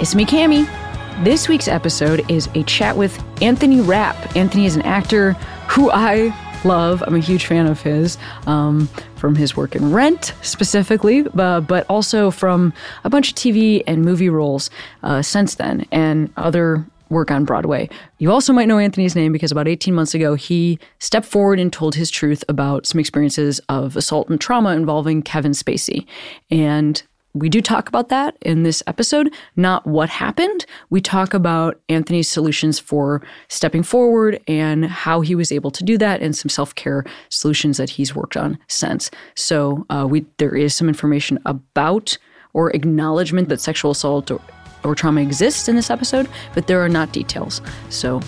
It's me, Cami. This week's episode is a chat with Anthony Rapp. Anthony is an actor who I love. I'm a huge fan of his um, from his work in Rent specifically, uh, but also from a bunch of TV and movie roles uh, since then and other work on Broadway. You also might know Anthony's name because about 18 months ago, he stepped forward and told his truth about some experiences of assault and trauma involving Kevin Spacey. And we do talk about that in this episode, not what happened. We talk about Anthony's solutions for stepping forward and how he was able to do that, and some self care solutions that he's worked on since. So uh, we there is some information about or acknowledgement that sexual assault or, or trauma exists in this episode, but there are not details. So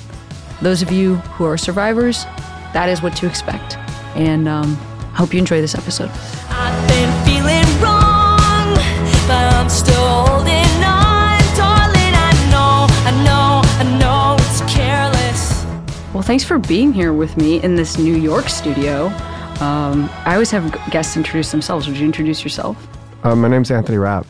those of you who are survivors, that is what to expect. And um, hope you enjoy this episode. Thanks for being here with me in this New York studio. Um, I always have guests introduce themselves. Would you introduce yourself? Uh, my name's Anthony Rapp.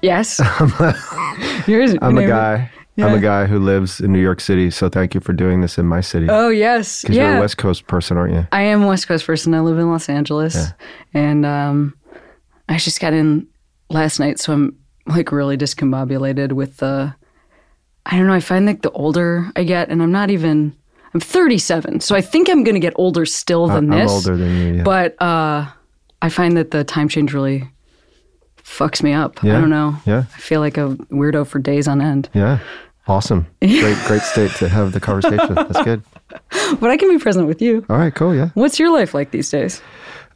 Yes. Yours, I'm a name- guy. I'm a guy who lives in New York City. So thank you for doing this in my city. Oh yes, Because you're yeah. a West Coast person, aren't you? I am a West Coast person. I live in Los Angeles, and um, I just got in last night, so I'm like really discombobulated with the. I don't know. I find like the older I get, and I'm not even. I'm 37, so I think I'm going to get older still than I'm this. older than you. Yeah. But uh, I find that the time change really fucks me up. I don't know. Yeah. I feel like a weirdo for days on end. yeah. Awesome. Great, great state to have the conversation. That's good. But I can be present with you. All right, cool. Yeah. What's your life like these days?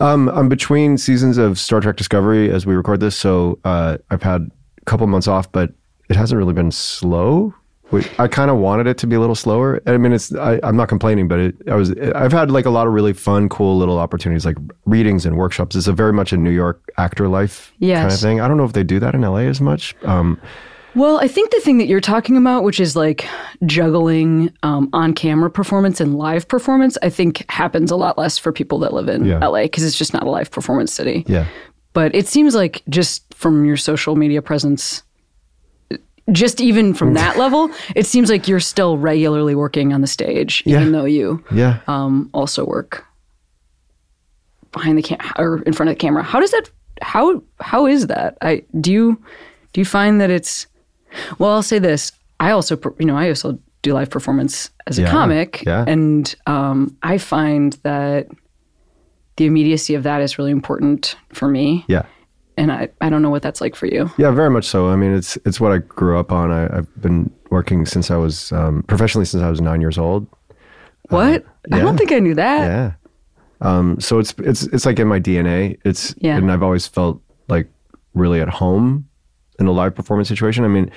Um, I'm between seasons of Star Trek Discovery as we record this. So uh, I've had a couple months off, but it hasn't really been slow. I kind of wanted it to be a little slower. I mean, it's I, I'm not complaining, but it, I was I've had like a lot of really fun, cool little opportunities like readings and workshops. It's a very much a New York actor life kind of thing. I don't know if they do that in LA as much. Um, Well, I think the thing that you're talking about, which is like juggling um, on camera performance and live performance, I think happens a lot less for people that live in Yeah. LA because it's just not a live performance city. yeah, But it seems like just from your social media presence, just even from that level, it seems like you're still regularly working on the stage, even Yeah. though you yeah. um, also work behind the camera or in front of the camera. How does that? How how is that? I do you do you find that it's well? I'll say this. I also you know I also do live performance as a Yeah, comic, yeah. and um, I find that the immediacy of that is really important for me. yeah. And I, I don't know what that's like for you. Yeah, very much so. I mean, it's it's what I grew up on. I, I've been working since I was um, professionally since I was nine years old. What? I yeah. don't think I knew that. Yeah. Um, so it's it's it's like in my DNA. It's Yeah. and I've always felt like really at home in a live performance situation. I mean,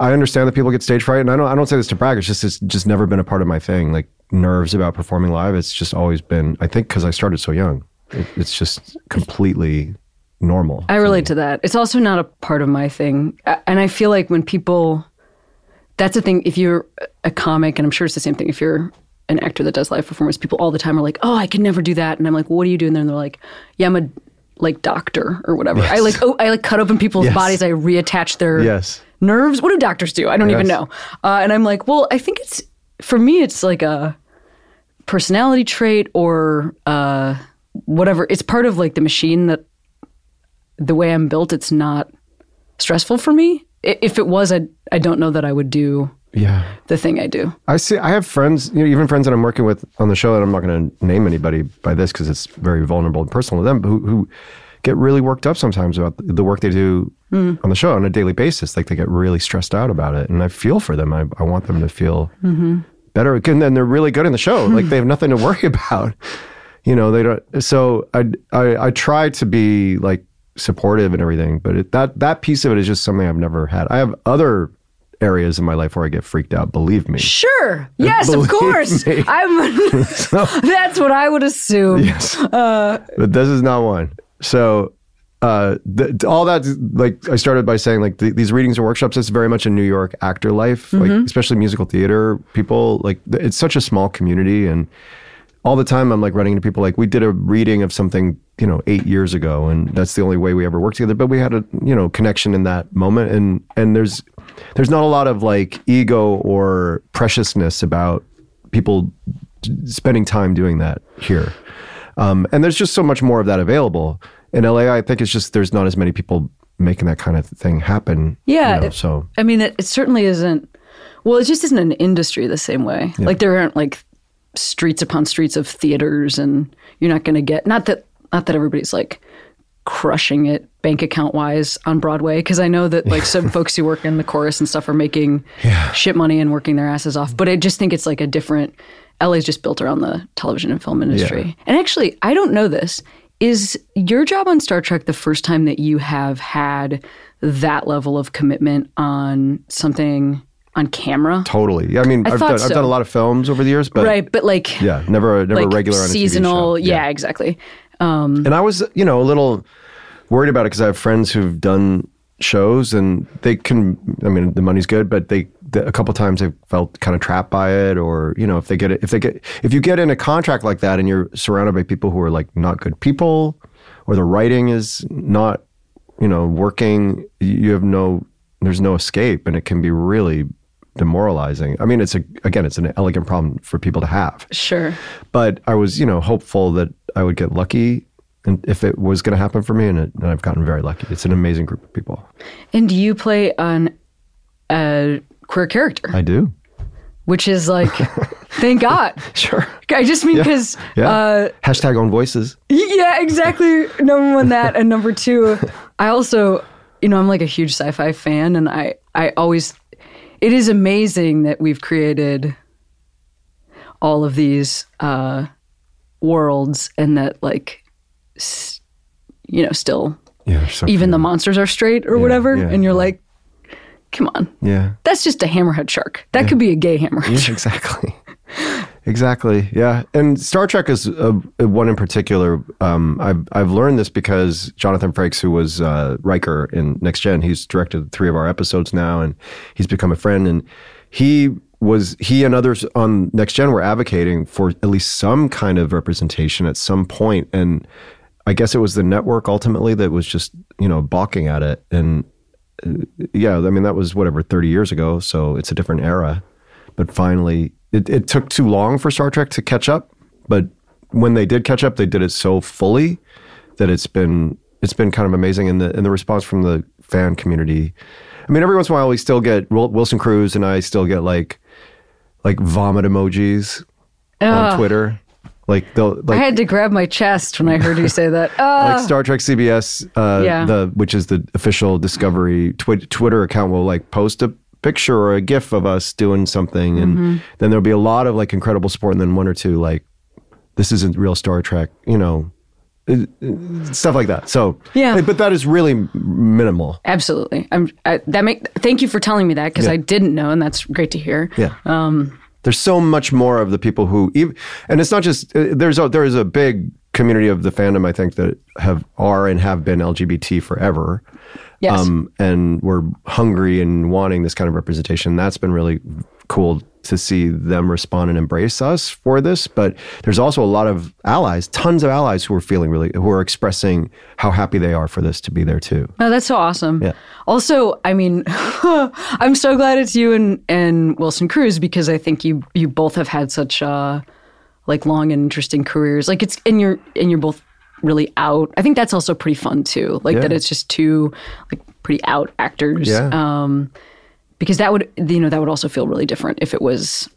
I understand that people get stage fright, and I don't I don't say this to brag. It's just it's just never been a part of my thing. Like nerves about performing live. It's just always been. I think because I started so young, it, it's just completely normal. I relate to that. It's also not a part of my thing. And I feel like when people, that's the thing, if you're a comic, and I'm sure it's the same thing, if you're an actor that does live performance, people all the time are like, oh, I can never do that. And I'm like, well, what do you do? And they're like, yeah, I'm a like doctor or whatever. I like, oh, I like cut open people's Yes. bodies. I reattach their Yes. nerves. What do doctors do? I don't even know. Uh, and I'm like, well, I think it's for me, it's like a personality trait or uh, whatever. It's part of like the machine that the way I'm built. It's not stressful for me. If it was, I I don't know that I would do Yeah. the thing I do. I see. I have friends, you know, even friends that I'm working with on the show, and I'm not going to name anybody by this because it's very vulnerable and personal to them, but who, who get really worked up sometimes about the work they do mm. on the show on a daily basis. Like they get really stressed out about it, and I feel for them. I, I want them to feel mm-hmm. better, and then they're really good in the show. like they have nothing to worry about. You know, they don't. So I, I, I try to be like supportive and everything, but it, that that piece of it is just something I've never had. I have other areas in my life where I get freaked out. Believe me. Sure. Yes, of course. me. I'm. that's what I would assume. Yes. but this is not one. So, uh, th- all that, like, I started by saying, like, th- these readings or workshops, it's very much a New York actor life, like, especially musical theater people. Like, th- it's such a small community. And all the time, I'm like running into people, like, we did a reading of something, you know, eight years ago, and that's the only way we ever worked together. But we had a, you know, connection in that moment. And, and there's, there's not a lot of like ego or preciousness about people spending time doing that here. Um, and there's just so much more of that available. In LA, I think it's just there's not as many people making that kind of thing happen. Yeah, you know, it- so I mean, it, it certainly isn't. Well, it just isn't an industry the same way. Like there aren't like streets upon streets of theaters, and you're not going to get not that not that everybody's like crushing it bank account wise on Broadway because I know that like some folks who work in the chorus and stuff are making shit money and working their asses off. But I just think it's like a different. LA's just built around the television and film industry. And actually, I don't know this. Is your job on Star Trek the first time that you have had that level of commitment on something on camera? totally. Yeah, I mean, I've thought done, I've done a lot of films over the years, but right, but like yeah, never never like regular on a TV seasonal. show. Yeah. exactly. Um, and I was, you know, a little worried about it because I have friends who've done shows and they can. I mean, the money's good, but they the, a couple times they've felt kind of trapped by it, or you know, if they get it, if they get, if you get in a contract like that and you're surrounded by people who are like not good people, or the writing is not, you know, working, you have no, there's no escape, and it can be really demoralizing. I mean, it's a again, it's an elegant problem for people to have Sure. but I was, you know, hopeful that I would get lucky, and if it was going to happen for me, and, it, and I've gotten very lucky. It's an amazing group of people. And do you play an a queer character, I do. which is like, thank God. Sure. I just mean because Yeah. uh, Hashtag own voices. Yeah, exactly. Number one, that, and number two, I also, you know, I'm like a huge sci-fi fan, and I, I always, it is amazing that we've created all of these uh, worlds, and that like, you know, still Yeah. So even the monsters are straight or whatever, yeah, and you're yeah. like, come on, Yeah. that's just a hammerhead shark. That could be a gay hammerhead Yeah, shark. exactly. exactly. Yeah. And Star Trek is uh, one in particular. Um, I've I've learned this because Jonathan Frakes, who was uh, Riker in Next Gen, he's directed three of our episodes now, and he's become a friend. And he was he and others on Next Gen were advocating for at least some kind of representation at some point, and I guess it was the network ultimately that was just you know balking at it and uh, yeah, I mean that was whatever thirty years ago, so it's a different era. But finally, it, it took too long for Star Trek to catch up. But when they did catch up, they did it so fully that it's been it's been kind of amazing. And the and the response from the fan community. I mean, every once in a while we still get Wilson Cruz and I still get like like vomit emojis on Twitter. Like they'll I had to grab my chest when I heard you say that. Uh, like Star Trek CBS, uh, Yeah. the which is the official Discovery twi- Twitter account will like post a picture or a GIF of us doing something, and Mm-hmm. then there'll be a lot of like incredible support, and then one or two like, "This isn't real Star Trek," you know, stuff like that. So Yeah. but that is really minimal. Absolutely. I'm I, that make thank you for telling me that because I didn't know and that's great to hear. Yeah. there's so much more of the people who, ev- and it's not just uh, there's a there is a big community of the fandom I think that have are and have been LGBT forever. Yes. Um, and we're hungry and wanting this kind of representation. That's been really cool to see them respond and embrace us for this. But there's also a lot of allies, tons of allies who are feeling really, who are expressing how happy they are for this to be there too. Oh, that's so awesome. Yeah. Also, I mean, I'm so glad it's you and, and Wilson Cruz because I think you you both have had such uh like long and interesting careers. Like it's and you're and you're both really out. I think that's also pretty fun too. Like that it's just two like pretty out actors. Yeah. Um because that would you know that would also feel really different if it was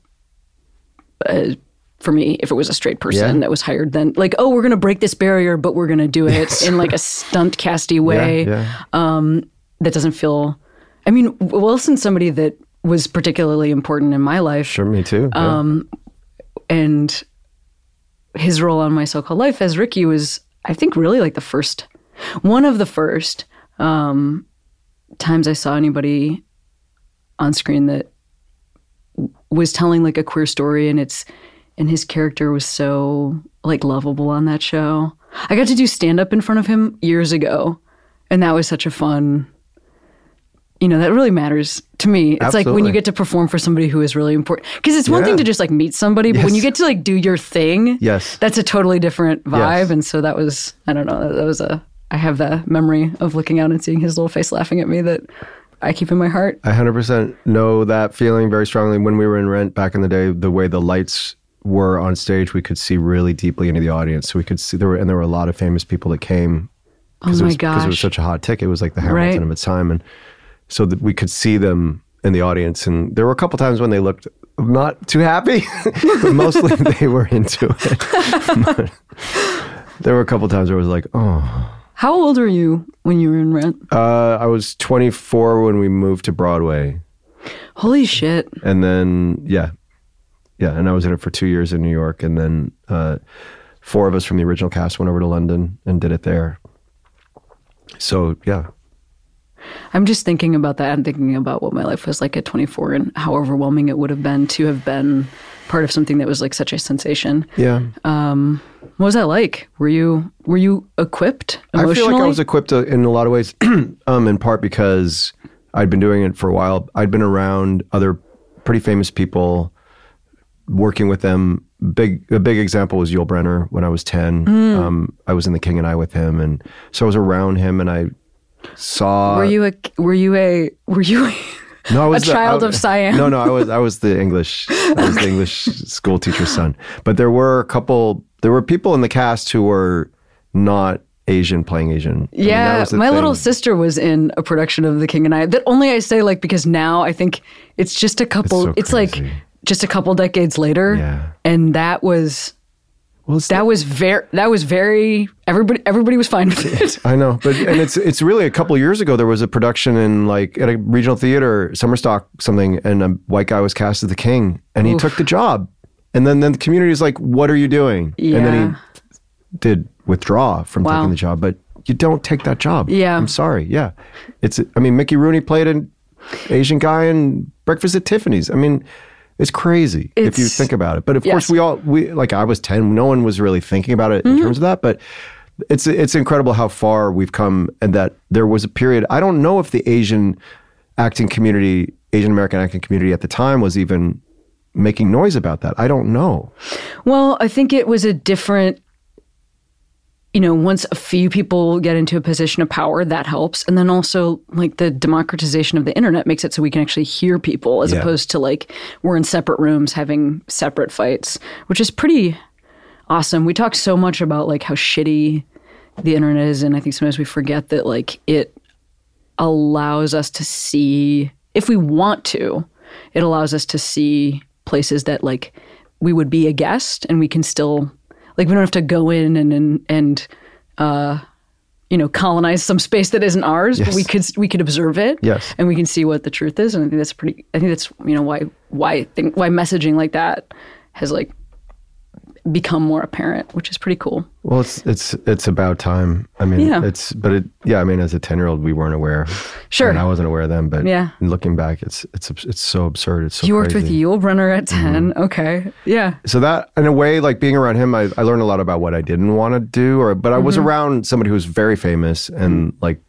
uh, for me if it was a straight person Yeah. that was hired then like oh we're going to break this barrier but we're going to do it in like a stunt casty way yeah. that doesn't feel i mean wilson's somebody that was particularly important in my life Sure, me too. Yeah. and his role on my so-called life as ricky was i think really like the first one of the first um, times i saw anybody on screen that was telling like a queer story and it's and his character was so like lovable on that show. I got to do stand up in front of him years ago and that was such a fun you know that really matters to me it's like when you get to perform for somebody who is really important because it's one Yeah. thing to just like meet somebody but when you get to like do your thing Yes. that's a totally different vibe Yes. and so that was i don't know that was a i have the memory of looking out and seeing his little face laughing at me that i keep in my heart I 100% know that feeling very strongly. When we were in Rent back in the day, the way the lights were on stage, we could see really deeply into the audience. So we could see there were, and there were a lot of famous people that came because Oh it my was because it was such a hot ticket. It was like the Hamilton Right. of its time, and so that we could see them in the audience. And there were a couple times when they looked not too happy, but mostly they were into it. There were a couple times where it was like, oh. How old were you when you were in rent Uh, I was 24 when we moved to Broadway. holy shit. And then yeah. Yeah and i was in it for two years in new york and then uh, four of us from the original cast went over to london and did it there. So yeah. I'm just thinking about that and thinking about what my life was like at 24 and how overwhelming it would have been to have been part of something that was like such a sensation. Yeah what was that like were you were you equipped i feel like i was equipped uh, in a lot of ways um, in part because i'd been doing it for a while i'd been around other pretty famous people working with them big a big example was Yul Brynner when I was 10 Mm. um, I was in the King and I with him and so I was around him and I saw were you a were you a were you a, No, I was a the- child I- of Siam? No, no, I was I was the English I was the English school teacher's son. But there were a couple there were people in the cast who were not Asian playing Asian. I mean, Yeah, was my thing. little sister was in a production of The King and I. That only I say like because now I think it's just a couple. It's It's, like just a couple decades later. Yeah. and that was Well, that was very that was very everybody everybody was fine with it. I know, but and it's it's really a couple of years ago. There was a production in like at a regional theater, Summerstock something, and a white guy was cast as the king, and he Oof. took the job. And then then the community is like, "What are you doing?" Yeah. And then he did withdraw from Wow. taking the job, but you don't take that job. Yeah. I'm sorry. Yeah, it's. I mean, Mickey Rooney played an Asian guy in Breakfast at Tiffany's. I mean. It's crazy if you think about it. But of Yes. course, we all we like. I was ten. No one was really thinking about it Mm-hmm. in terms of that. But it's it's incredible how far we've come, and that there was a period. I don't know if the Asian acting community, Asian American acting community at the time, was even making noise about that. I don't know. well, I think it was a different. You know, once a few people get into a position of power, that helps, and then also like the democratization of the internet makes it so we can actually hear people as Yeah. opposed to like we're in separate rooms having separate fights, which is pretty awesome. We talk so much about like how shitty the internet is, and I think sometimes we forget that like it allows us to see if we want to, it allows us to see places that like we would be a guest and we can still like we don't have to go in and and and uh you know colonize some space that isn't ours but we could we could observe it Yes. and we can see what the truth is and i think that's pretty i think that's you know why why think why messaging like that has like become more apparent which is pretty cool Well, it's it's it's about time. I mean, Yeah. it's but it yeah. I mean, as a ten year old, we weren't aware. Sure. and I wasn't aware then. But Yeah. looking back, it's it's it's so absurd. It's so you worked with crazy. Yul Brynner at 10 okay yeah so that in a way like being around him I, I learned a lot about what i didn't want to do or but i was Mm-hmm. around somebody who was very famous and like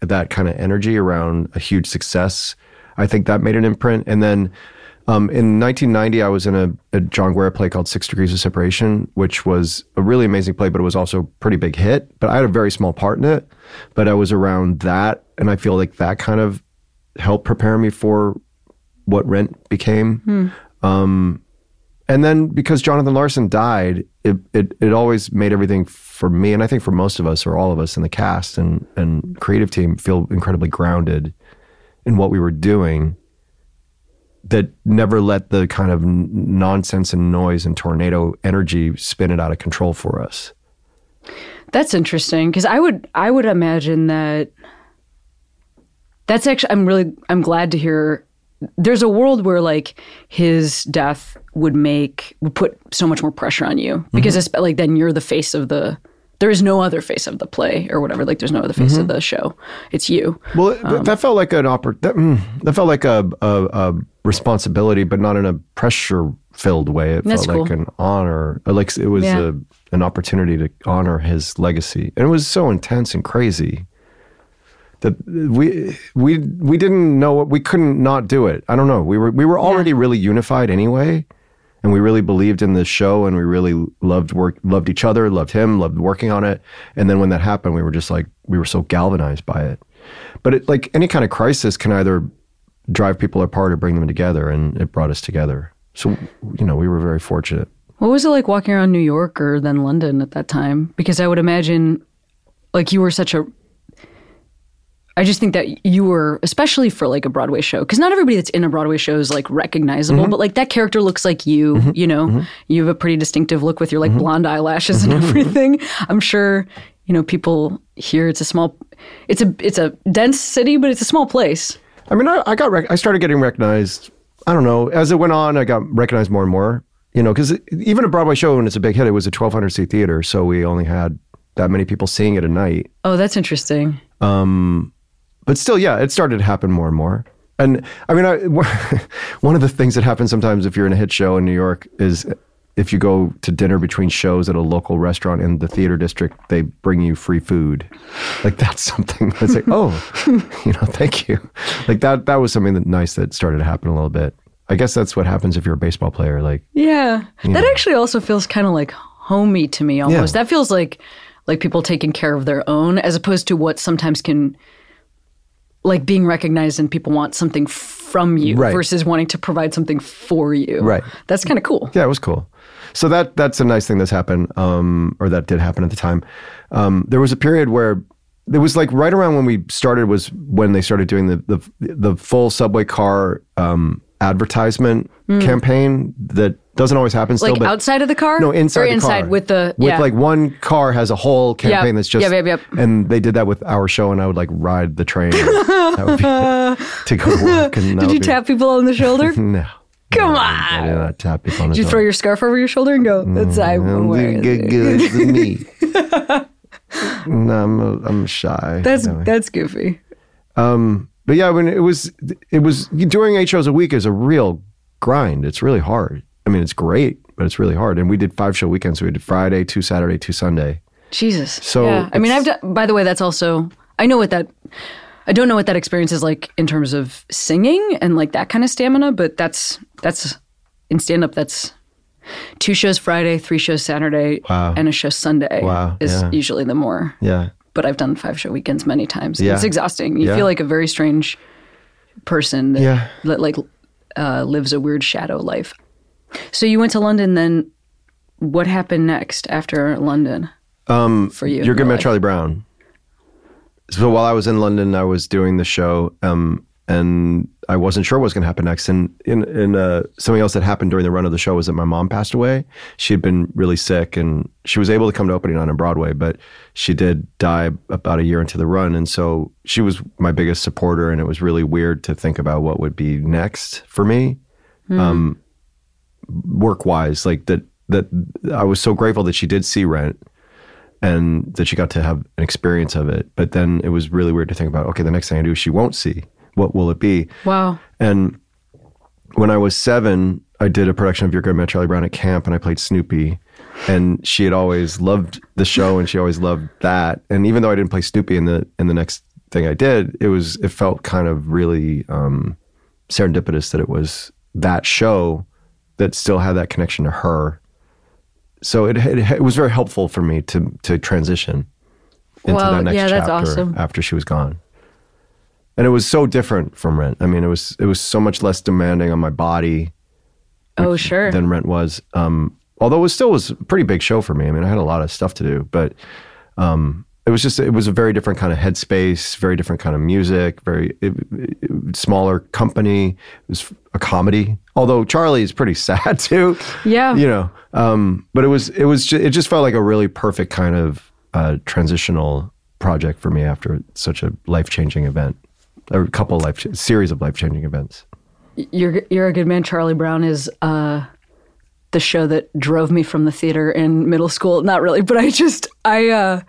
that kind of energy around a huge success i think that made an imprint and then um, in 1990 i was in a, a john guare play called six degrees of separation which was a really amazing play but it was also a pretty big hit. But i had a very small part in it but i was around that and i feel like that kind of helped prepare me for what rent became. And then because Jonathan Larson died, it, it it always made everything for me, and I think for most of us or all of us in the cast and and creative team feel incredibly grounded in what we were doing. That never let the kind of nonsense and noise and tornado energy spin it out of control for us. That's interesting because I would I would imagine that that's actually I'm really I'm glad to hear there's a world where like his death would make would put so much more pressure on you because it's like then you're the face of the there is no other face of the play or whatever. Like there's no other face of Mm-hmm. the show. It's you. Well, it- that felt like an oppor- that, mm, that felt like a, a, a responsibility, but not in a pressure-filled way. It That's felt like an honor, uh, like it was Yeah. a, an opportunity to honor his legacy, and it was so intense and crazy that we we we didn't know what we couldn't not do it. I don't know. We were we were already really unified anyway. And we really believed in the show, and we really loved work, loved each other, loved him, loved working on it. And then when that happened, we were just like, we were so galvanized by it. But it, like any kind of crisis can either drive people apart or bring them together, and it brought us together. So you know, we were very fortunate. What was it like walking around New York or then London at that time? Because I would imagine, like, you were such a. I just think that you were, especially for like a Broadway show, because not everybody that's in a Broadway show is like recognizable, mm-hmm. but like that character looks like you, mm-hmm. you know, mm-hmm. you have a pretty distinctive look with your like blonde eyelashes and everything. I'm sure, you know, people here, it's a small, it's a, it's a dense city, but it's a small place. I mean, I, I got rec- I started getting recognized. I don't know. As it went on, I got recognized more and more. You know, because even a Broadway show when it's a big hit, it was a 1,200 seat theater, so we only had that many people seeing it a night. Oh, that's interesting. Um, but still, yeah, it started to happen more and more. And I mean, I, one of the things that happens sometimes if you're in a hit show in New York is if you go to dinner between shows at a local restaurant in the theater district, they bring you free food. Like that's something that's like, oh, you know, thank you. Like that, that was something that nice that started to happen a little bit. I guess that's what happens if you're a baseball player. Like, Yeah. That actually also feels kind of like homey to me almost. Yeah. That feels like like people taking care of their own as opposed to what sometimes can like being recognized and people want something from you Right. versus wanting to provide something for you. Right. That's kind of cool. Yeah, it was cool. So that that's a nice thing that's happened, um, or that did happen at the time. Um, there was a period where it was like right around when we started was when they started doing the the, the full subway car um, advertisement campaign that doesn't always happen still. Like but outside of the car? no inside or the inside with the with like one car has a whole campaign that's just Yep, yep, yep. and they did that with our show and I would like ride the train that would be to go to work and Did you tap people on the shoulder? no Come on. Not tap people on Did you throw your scarf over your shoulder and go, that's I'm Mm, wearing good, it." good me. no, I'm a, I'm shy. That's Anyway. that's goofy. but yeah, when it was it was doing eight shows a week is a real grind. It's really hard. I mean, it's great, but it's really hard. And we did five show weekends. So we did Friday, two Saturday, two Sunday. Jesus. So yeah, I mean, I've done. By the way, that's also. I know what that. I don't know what that experience is like in terms of singing and like that kind of stamina, but that's that's in stand up. That's two shows Friday, three shows Saturday, Wow. and a show Sunday. Wow, is yeah. usually the more. Yeah. But I've done five show weekends many times. Yeah. It's exhausting. You Yeah. feel like a very strange person that, Yeah. that like uh, lives a weird shadow life. So you went to London. Then what happened next after London? Um, for you, You're good man, life? Charlie Brown. So while I was in London, I was doing the show, um, and I wasn't sure what was going to happen next. And in, in uh, something else that happened during the run of the show was that my mom passed away. She had been really sick, and she was able to come to opening night on Broadway, but she did die about a year into the run. And so she was my biggest supporter, and it was really weird to think about what would be next for me work wise, like that that I was so grateful that she did see Rent and that she got to have an experience of it. But then it was really weird to think about, okay, the next thing I do she won't see. What will it be? Wow. And when I was seven, I did a production of Your Good Man Charlie Brown at camp and I played Snoopy. And she had always loved the show and she always loved that. And even though I didn't play Snoopy in the in the next thing I did, it was it felt kind of really um, serendipitous that it was that show that still had that connection to her. So it it, it was very helpful for me to to transition into Wow, that next yeah, that's chapter awesome. after she was gone. And it was so different from Rent. I mean, it was it was so much less demanding on my body Oh, sure. than Rent was. Um, although it was still was a pretty big show for me. I mean, I had a lot of stuff to do, but um, it was just it was a very different kind of headspace, very different kind of music, very it, it- smaller company. It was a comedy. Although Charlie is pretty sad too. Yeah. you know. Um, but it was it was ju- it just felt like a really perfect kind of uh, transitional project for me after such a life changing event, a couple life series of life changing events. You're you're a good man. Charlie Brown is uh, the show that drove me from the theater in middle school. Not really, but I just I uh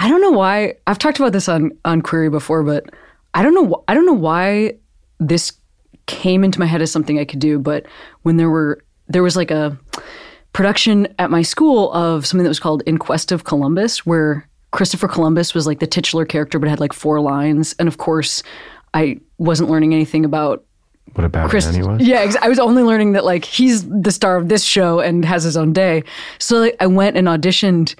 I don't know why. I've talked about this on on Queery before, but I don't know. I don't know why this came into my head as something I could do. But when there were there was like a production at my school of something that was called In Quest of Columbus, where Christopher Columbus was like the titular character, but had like four lines. And of course, I wasn't learning anything about What about bad Chris. man he was. Yeah, I was only learning that like he's the star of this show and has his own day. So like, I went and auditioned,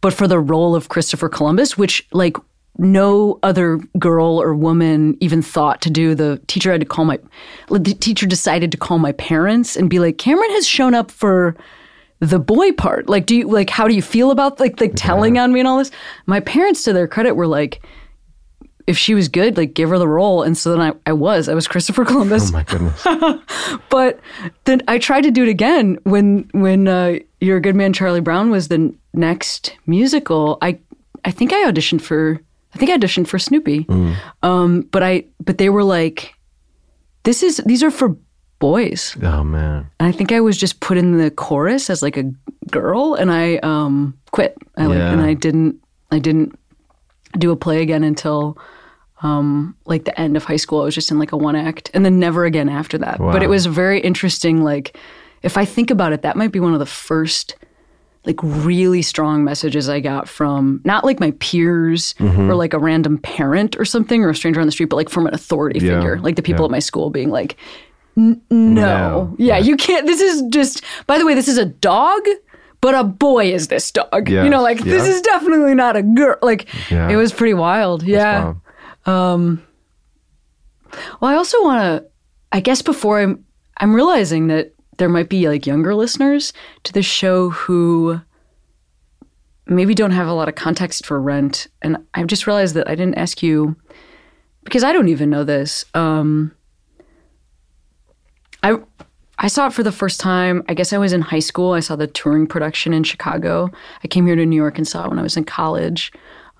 but for the role of Christopher Columbus, which like no other girl or woman even thought to do. The teacher had to call my. The teacher decided to call my parents and be like, Cameron has shown up for the boy part. Like, do you like? How do you feel about like like telling on me and all this? My parents, to their credit, were like. If she was good, like give her the role. And so then I, I was. I was Christopher Columbus Oh my goodness. but then I tried to do it again when when uh, You're a Good Man, Charlie Brown was the n- next musical. I I think I auditioned for I think I auditioned for Snoopy, um, but I but they were like, this is these are for boys, oh man. and I think I was just put in the chorus as like a girl, and I um, quit. I like, Yeah. and I didn't I didn't do a play again until um, like the end of high school. I was just in like a one act, and then never again after that. But it was very interesting. Like, if I think about it, that might be one of the first like really strong messages I got from not like my peers Mm-hmm. or like a random parent or something or a stranger on the street, but like from an authority Yeah. figure, like the people Yeah. at my school being like, "N- no, No. yeah, you can't. This is just. By the way, this is a dog. But a boy is this dog. You know, like this is definitely not a girl. Like Yeah. it was pretty wild. Yeah. Wow. Well, I also want to. I guess before I'm, I'm realizing that there might be like younger listeners to this show who maybe don't have a lot of context for Rent, and I've just realized that I didn't ask you because I don't even know this. Um, I I saw it for the first time. I guess I was in high school. I saw the touring production in Chicago. I came here to New York and saw it when I was in college.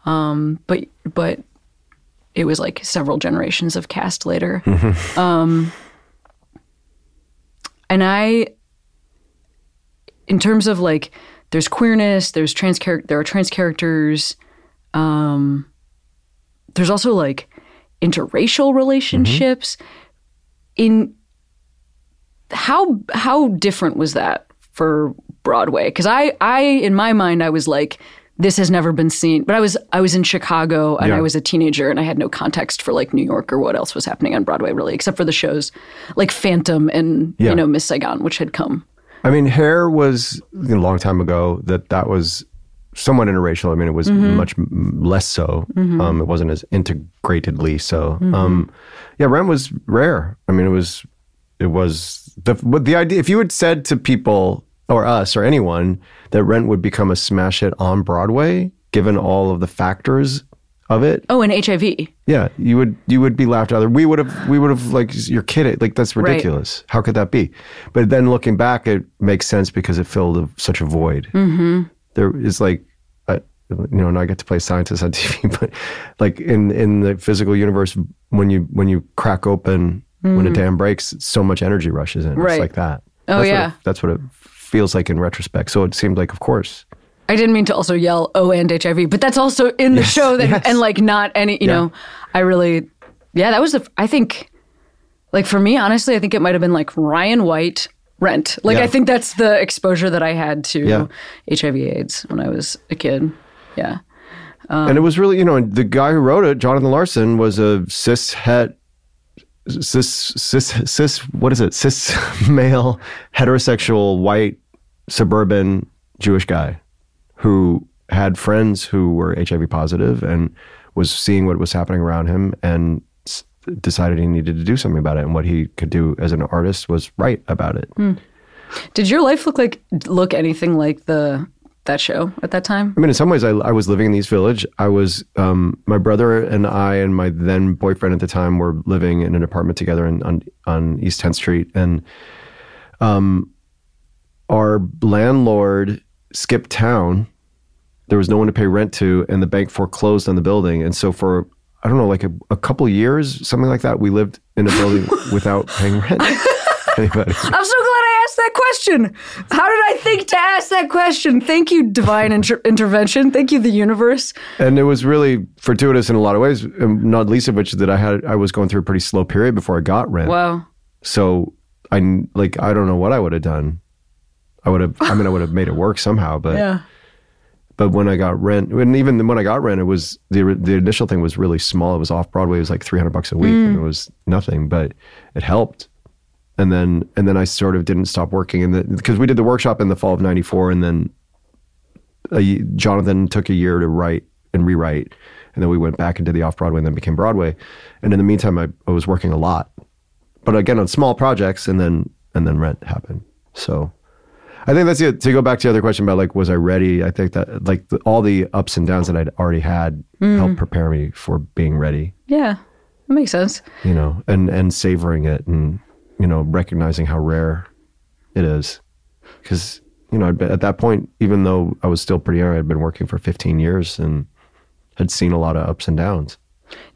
Um, but but it was like several generations of cast later. um, and I, in terms of like, there's queerness, there's trans char- there are trans characters. Um, there's also like interracial relationships. In how how different was that for Broadway? Because I I in my mind I was like this has never been seen. But I was I was in Chicago and Yeah. I was a teenager and I had no context for like New York or what else was happening on Broadway really, except for the shows like Phantom and Yeah. you know Miss Saigon, which had come. I mean, hair was you know, a long time ago that that was somewhat interracial. I mean, it was Mm-hmm. much less so. Um, it wasn't as integratedly so. Mm-hmm. Um, yeah, Rent was rare. I mean, it was it was the but the idea. If you had said to people or us or anyone that Rent would become a smash hit on Broadway, given all of the factors of it, Oh, and HIV. yeah, you would you would be laughed out. of. We would have we would have like you're kidding. Like that's ridiculous. How could that be? But then looking back, it makes sense because it filled a, such a void. Mm-hmm. There is like, I, you know, and I get to play scientist on TV, but like in in the physical universe, when you when you crack open when a dam breaks, so much energy rushes in. Mm. Right. It's like that. Oh, that's yeah. What it, that's what it feels like in retrospect. So it seemed like, of course. I didn't mean to also yell oh and HIV, but that's also in the Yes, show that yes. and like not any you Yeah. know, I really yeah, that was the I think like for me honestly, I think it might have been like Ryan White Rent. Like Yeah. I think that's the exposure that I had to Yeah. HIV AIDS when I was a kid. Yeah. and it was really, you know, the guy who wrote it, Jonathan Larson, was a cis het, cis cis cis. What is it? Cis male, heterosexual, white, suburban Jewish guy who had friends who were HIV positive and was seeing what was happening around him and decided he needed to do something about it. And what he could do as an artist was write about it. Hmm. Did your life look like look anything like the that show at that time? I mean, in some ways, I, I was living in East Village. I was, um, my brother and I and my then boyfriend at the time were living in an apartment together in, on, on East 10th Street. And um, our landlord skipped town. There was no one to pay rent to, and the bank foreclosed on the building. And so, for, I don't know, like a, a couple years, something like that, we lived in a building without paying rent. Anybody. I'm so glad I ask that question? How did I think to ask that question? Thank you, divine inter- intervention. Thank you, the universe. and it was really fortuitous in a lot of ways, um, not least of which that I had I was going through a pretty slow period before I got rent. Wow. So I like I don't know what I would have done. I would have I mean I would have made it work somehow, but Yeah. but when I got rent, and even when I got rent, it was the the initial thing was really small. It was off Broadway. It was like three hundred bucks a week, and it was nothing, but it helped. And then and then I sort of didn't stop working, and because we did the workshop in the fall of '94, and then a, Jonathan took a year to write and rewrite, and then we went back into the off Broadway, and then became Broadway. And in the meantime, I, I was working a lot, but again on small projects, and then and then rent happened. So. I think that's it. To go back to the other question about like, was I ready? I think that like the, all the ups and downs that I'd already had mm. helped prepare me for being ready, Yeah. That makes sense. you know, and and savoring it and you know recognizing how rare it is, because you know been, at that point, even though I was still pretty young, I'd been working for 15 years and had seen a lot of ups and downs.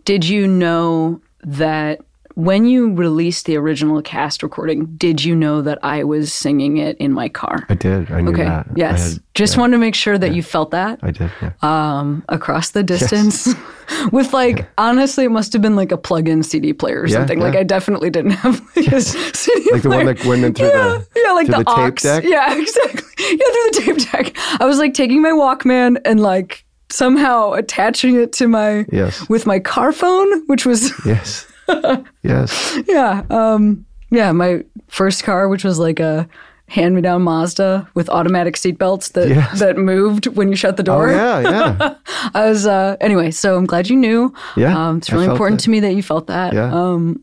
Did you know that when you released the original cast recording, did you know that I was singing it in my car? I did. I knew Okay. that. Yes. had- Just wanted to make sure that you felt that I did. Yeah. um, across the distance. With like, honestly, it must have been like a plug-in CD player or Yeah, something. Like. I definitely didn't have like a CD Like the one that went in through yeah, the- yeah, like the, the tape aux. deck? Yeah, exactly. Yeah, through the tape deck. I was like taking my Walkman and like somehow attaching it to my Yes. with my car phone, which was yes. yes. yeah, um, yeah, my first car, which was like a hand-me-down Mazda with automatic seatbelts that Yes. that moved when you shut the Oh door. yeah. Yeah. I was uh, anyway. So I'm glad you knew. Yeah, um, it's really important it. to me that you felt that. Yeah. Um,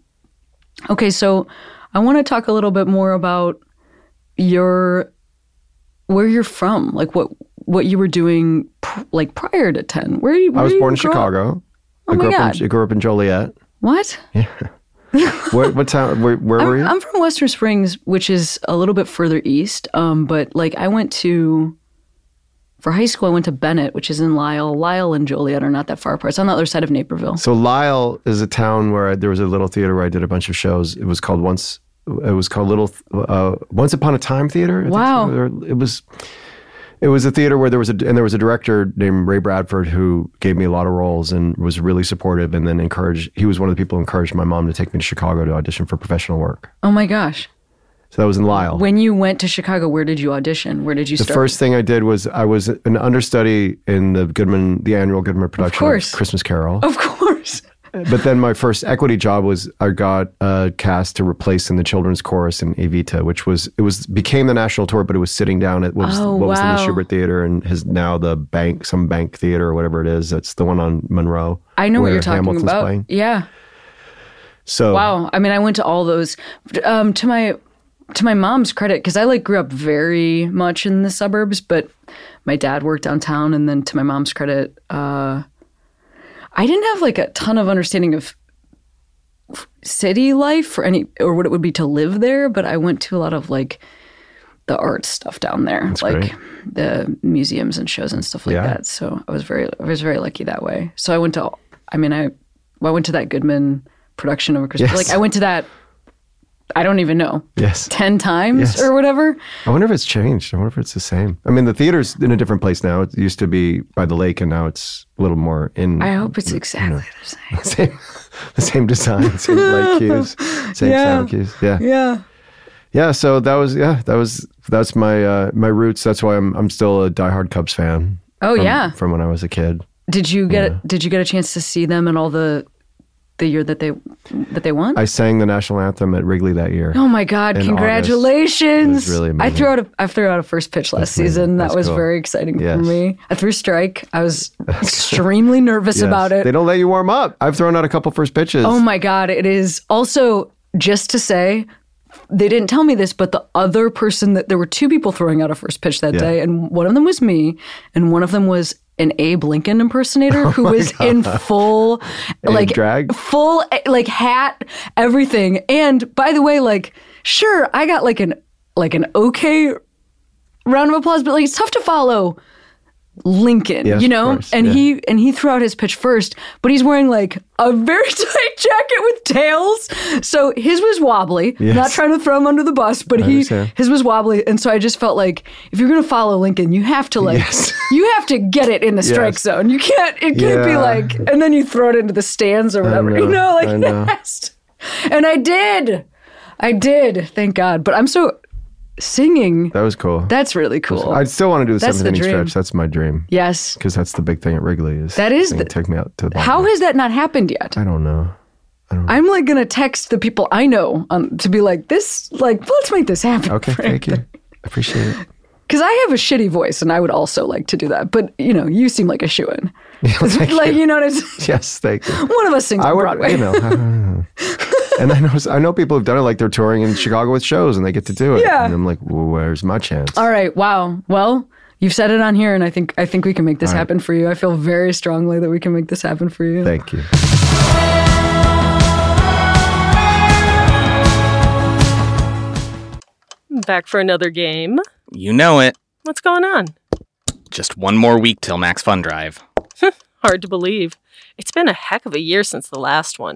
okay, so I want to talk a little bit more about your where you're from, like what what you were doing, pr- like prior to ten. Where are you? I was born in up? Chicago. Oh I my grew up God. in I grew up in Joliet. What? What, what town? Where, where were you? I'm from Western Springs, which is a little bit further east. Um, but like I went to for high school, I went to Bennett, which is in Lisle. Lisle and Joliet are not that far apart. It's on the other side of Naperville. So Lisle is a town where I, there was a little theater where I did a bunch of shows. It was called once. It was called Little uh, Once Upon a Time Theater. I Wow. so. It was. It was a theater where there was a and there was a director named Ray Bradford who gave me a lot of roles and was really supportive and then encouraged. He was one of the people who encouraged my mom to take me to Chicago to audition for professional work. Oh my gosh! So that was in Lisle. When you went to Chicago, where did you audition? Where did you start? the start? first thing I did was I was an understudy in the Goodman, the annual Goodman production course. Christmas Carol. of course. But then my first equity job was I got a cast to replace in the children's chorus in Evita, which was it was became the national tour, but it was sitting down at what was, Oh, what was then the. Shubert Theater and has now the bank some bank theater or whatever it is. That's the one on Monroe. I know what you're talking Hamilton's about. Playing. Yeah. So Wow. I mean, I went to all those. Um, to my to my mom's credit, because I like grew up very much in the suburbs, but my dad worked downtown, and then to my mom's credit, uh, I didn't have like a ton of understanding of city life or any or what it would be to live there, but I went to a lot of like the art stuff down there, like great. the museums and shows and stuff like Yeah. that. So I was very I was very lucky that way. So I went to I mean I I went to that Goodman production of a Christmas. Yes. Like I went to that I don't even know. yes, 10 times Yes. or whatever. I wonder if it's changed. I wonder if it's the same. I mean, the theater's in a different place now. It used to be by the lake, and now it's a little more in. I hope it's exactly the same. same, the same design, same light cues, same Yeah. sound cues. Yeah. Yeah. Yeah, so that was yeah, that was that's my uh, my roots. That's why I'm I'm still a diehard Cubs fan. Oh from, yeah. from when I was a kid. Did you get did you get a chance to see them in all the the year that they that they won? I sang the national anthem at Wrigley that year. Oh my God! Congratulations! Really I threw out a I threw out a first pitch last amazing. season. That That's was cool. very exciting Yes. for me. I threw strike. I was extremely nervous Yes. about it. They don't let you warm up. I've thrown out a couple first pitches. Oh my God! It is also just to say. They didn't tell me this, but the other person that there were two people throwing out a first pitch that Yeah. day, and one of them was me, and one of them was an Abe Lincoln impersonator who was in full, like drag? full like hat, everything. And by the way, like sure, I got like an like an okay round of applause, but like it's tough to follow Lincoln, you know, course, and yeah. he and he threw out his pitch first, but he's wearing like a very tight jacket with tails. So his was wobbly. Yes. Not trying to throw him under the bus, but I he understand. his was wobbly, and so I just felt like if you're gonna follow Lincoln, you have to like Yes. you have to get it in the strike Yes. zone. You can't it can't be like and then you throw it into the stands or whatever. you know, know, like know. and I did, I did, thank God. But I'm so singing. That was cool. That's really cool. I still want to do the That's seventh the inning dream. stretch. That's my dream yes. because that's the big thing at Wrigley. Is That is the- take me out to the How has that not happened yet? I don't know. I'm like gonna text the people I know um, to be like this. Like, let's make this happen. Okay, thank you. I appreciate it. Because I have a shitty voice, and I would also like to do that. But you know, you seem like a shoe in. like you. you know what I'm saying? Yes, thank you. One of us sings I on would, Broadway. you know. I don't know. and I know I know people who've done it like they're touring in Chicago with shows and they get to do it. Yeah. And I'm like, well, where's my chance? All right. Wow. Well, you've said it on here, and I think I think we can make this happen for you. I feel very strongly that we can make this happen for you. Thank you. Back for another game. You know it. What's going on? Just one more week till Max Fun Drive. Hard to believe. It's been a heck of a year since the last one.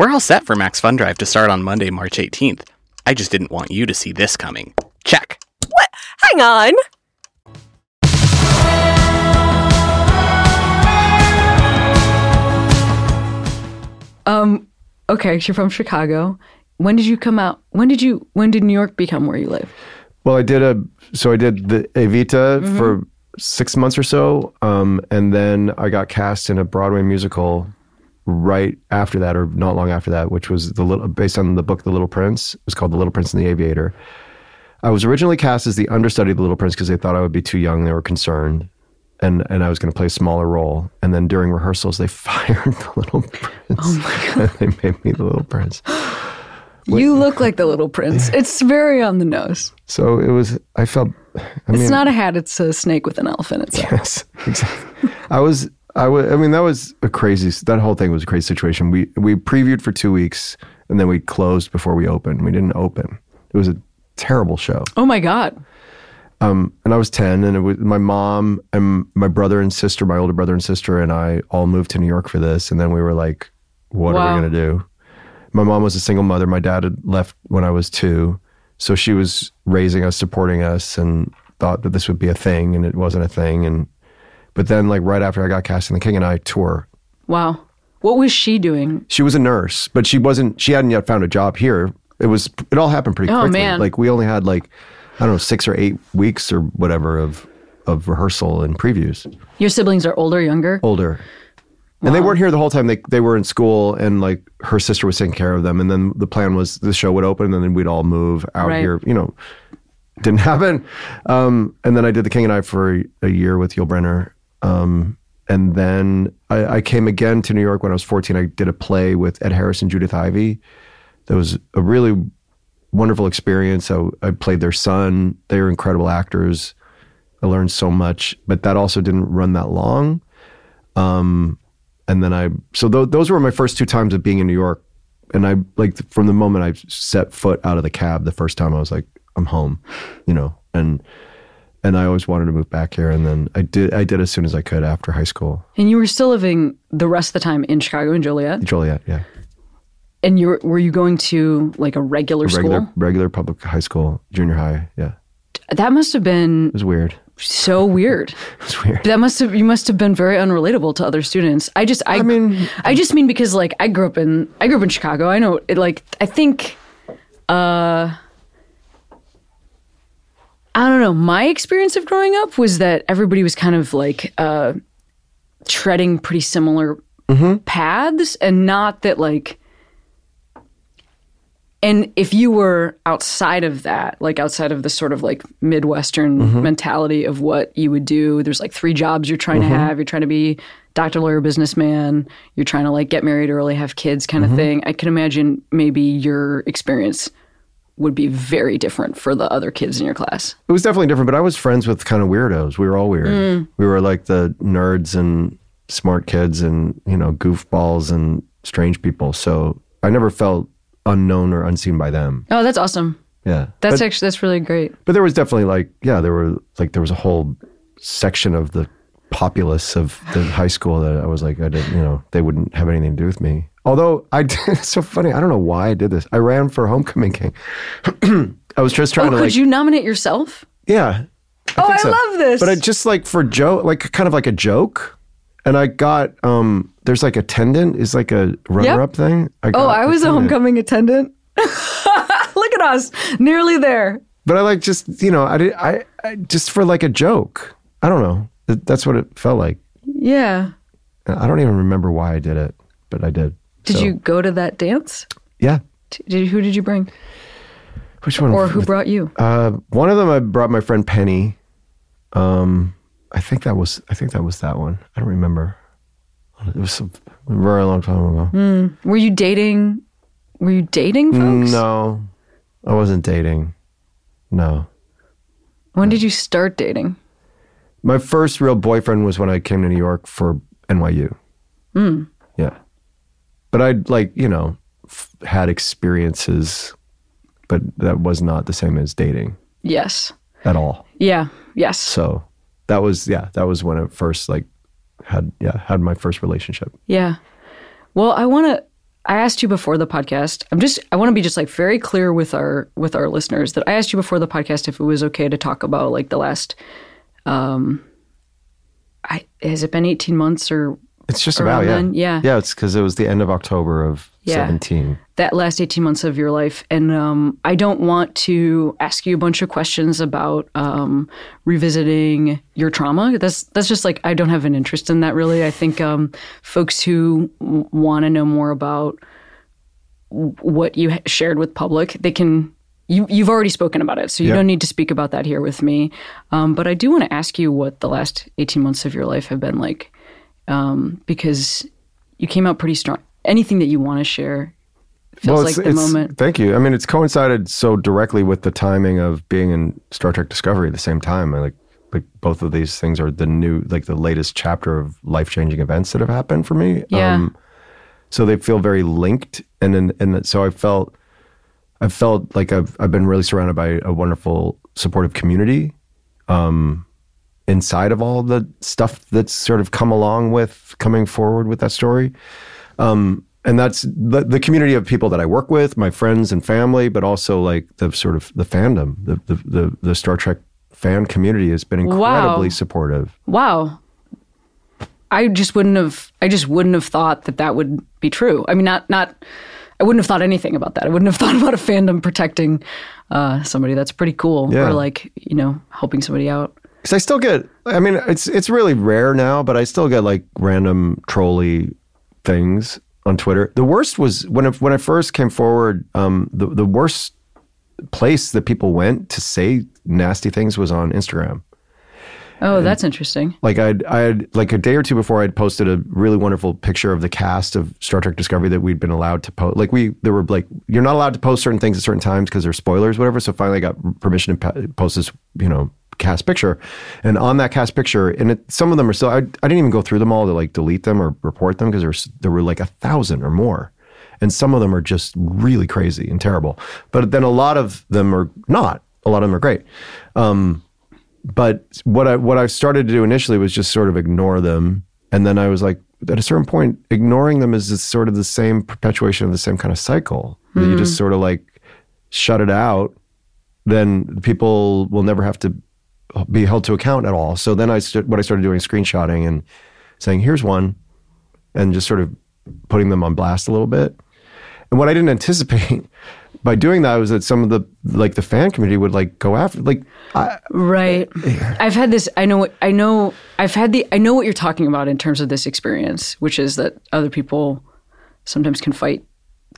We're all set for Max Fun Drive to start on Monday, March 18th. I just didn't want you to see this coming. Check. What? Hang on! Um. Okay. You're from Chicago. When did you come out? When did you? When did New York become where you live? Well, I did a so I did the Evita Mm-hmm. for six months or so, um, and then I got cast in a Broadway musical right after that, or not long after that, which was the little based on the book The Little Prince. It was called The Little Prince and the Aviator. I was originally cast as the understudy of The Little Prince because they thought I would be too young. They were concerned. And, and I was going to play a smaller role. And then during rehearsals, they fired the Little Prince. Oh my God. they made me the Little Prince. You look like the Little Prince. It's very on the nose. So it was, I felt, I mean, It's not a hat. It's a snake with an elephant. It's Yes, exactly. I was, I mean, that was a crazy. That whole thing was a crazy situation. We we previewed for two weeks, and then we closed before we opened. We didn't open. It was a terrible show. oh my god. Um, and I was ten, and it was my mom and my brother and sister, my older brother and sister, and I all moved to New York for this. And then we were like, "What are we gonna do?" My mom was a single mother. My dad had left when I was two, so she was raising us, supporting us, and thought that this would be a thing, and it wasn't a thing. And but then, like right after I got cast in The King and I tour, Wow. What was she doing? she was a nurse, but she wasn't. She hadn't yet found a job here. It was. It all happened pretty Oh, quickly. man. Like we only had like I don't know six or eight weeks or whatever of of rehearsal and previews. Your siblings are older, younger. Older, and they weren't here the whole time. They they were in school, and like her sister was taking care of them. And then the plan was the show would open, and then we'd all move out Right. here. You know, didn't happen. Um, and then I did The King and I for a, a year with Yul Brynner. Um, and then I, I came again to New York when I was 14. I did a play with Ed Harris and Judith Ivey. That was a really wonderful experience. I, I played their son. They were incredible actors. I learned so much, but that also didn't run that long. Um, and then I, so th- those were my first two times of being in New York. And I, like, from the moment I set foot out of the cab the first time, I was like, I'm home, you know, and, and I always wanted to move back here. And then I did, I did as soon as I could after high school. And you were still living the rest of the time in Chicago and Joliet. Joliet, yeah. And you were, were you going to like a regular, Regular, school? regular public high school, junior high. Yeah. That must have been It was weird. so weird. It was weird. That must have you must have been very unrelatable to other students. I just I, I mean- I just mean because like I grew up in I grew up in Chicago. I know it like I think uh I don't know. My experience of growing up was that everybody was kind of like uh treading pretty similar paths and not that like and if you were outside of that, like outside of the sort of like Midwestern Mm-hmm. mentality of what you would do, there's like three jobs you're trying to have. You're trying to be doctor, lawyer, businessman. You're trying to like get married early, have kids, kind Mm-hmm. of thing. I can imagine maybe your experience would be very different for the other kids in your class. It was definitely different, but I was friends with kind of weirdos. We were all weird. Mm. We were like the nerds and smart kids and, you know, goofballs and strange people. So I never felt unknown or unseen by them. Oh, that's awesome. Yeah. That's but, actually that's really great. but there was definitely like, yeah, there were like, there was a whole section of the populace of the high school that I was like, I didn't, you know, they wouldn't have anything to do with me. Although I did, it's so funny. I don't know why I did this. I ran for homecoming king. I was just trying Oh, to could like, you nominate yourself? yeah. oh, I so. love this. But I just like for joke, like kind of like a joke. And I got um there's like attendant is like a runner up thing. I oh, I was a homecoming attendant. Look at us, nearly there. But I like just you know I did I, I just for like a joke. I don't know. That's what it felt like. Yeah. I don't even remember why I did it, but I did. Did So, you go to that dance? Yeah. Did, who did you bring, Which one? or who brought you? Uh, one of them I brought my friend Penny. Um, I think that was I think that was that one. I don't remember. It was a very long time ago. Were you dating? Were you dating folks? No, I wasn't dating. No. When did you start dating? My first real boyfriend was when I came to New York for NYU. Hmm. Yeah. But I'd like, you know, f- had experiences, but that was not the same as dating Yes. at all. Yeah. Yes. So that was, yeah, that was when it first like had, yeah, had my first relationship. Yeah. Well, I want to. I asked you before the podcast. I'm just. I want to be just like very clear with our with our listeners that I asked you before the podcast if it was okay to talk about like the last. Um. I has it been 18 months or It's just about, yeah. then, yeah. Yeah. It's because it was the end of October of Yeah. 17. that last 18 months of your life and um, i don't want to ask you a bunch of questions about um, revisiting your trauma that's that's just like i don't have an interest in that really i think um, folks who w- want to know more about what you shared with public they can you, you've already spoken about it so you Yeah. don't need to speak about that here with me um, but i do want to ask you what the last 18 months of your life have been like um, because you came out pretty strong anything that you want to share feels like the moment. Thank you. I mean, it's coincided so directly with the timing of being in Star Trek Discovery at the same time. I like, like both of these things are the new, like the latest chapter of life changing events that have happened for me. Um, Yeah. so they feel very linked, and then and so I felt, I felt like I've I've been really surrounded by a wonderful supportive community. Um, inside of all the stuff that's sort of come along with coming forward with that story Um, and that's the, the community of people that I work with, my friends and family, but also like the sort of the fandom, the the the, the Star Trek fan community has been incredibly Wow. supportive. Wow. I just wouldn't have I just wouldn't have thought that that would be true. I mean not not I wouldn't have thought anything about that. I wouldn't have thought about a fandom protecting uh, somebody. That's pretty cool. Yeah. Or like, you know, helping somebody out. Because I still get, I mean, it's it's really rare now, but I still get like random trolly things on Twitter. The worst was when I, when I first came forward. Um, the the worst place that people went to say nasty things was on Instagram. Oh, that's interesting. like I'd, I had like a day or two before I'd posted a really wonderful picture of the cast of Star Trek Discovery that we'd been allowed to post. Like we, there were like, you're not allowed to post certain things at certain times because they're spoilers, whatever. So finally I got permission to post this, you know, cast picture. And on that cast picture, and it, some of them are still, I, I didn't even go through them all to like delete them or report them because there's, there were like a thousand or more. And some of them are just really crazy and terrible. But then a lot of them are not. A lot of them are great. Um, but what I what I started to do initially was just sort of ignore them, and then I was like, at a certain point, ignoring them is just sort of the same perpetuation of the same kind of cycle. That you just sort of like shut it out, then people will never have to be held to account at all. So then I st- what I started doing is screenshotting and saying, "Here's one," and just sort of putting them on blast a little bit. And what I didn't anticipate by doing that was that some of the like the fan community would like go after like I, Right. I've had this I know what I know I've had the I know what you're talking about in terms of this experience, which is that other people sometimes can fight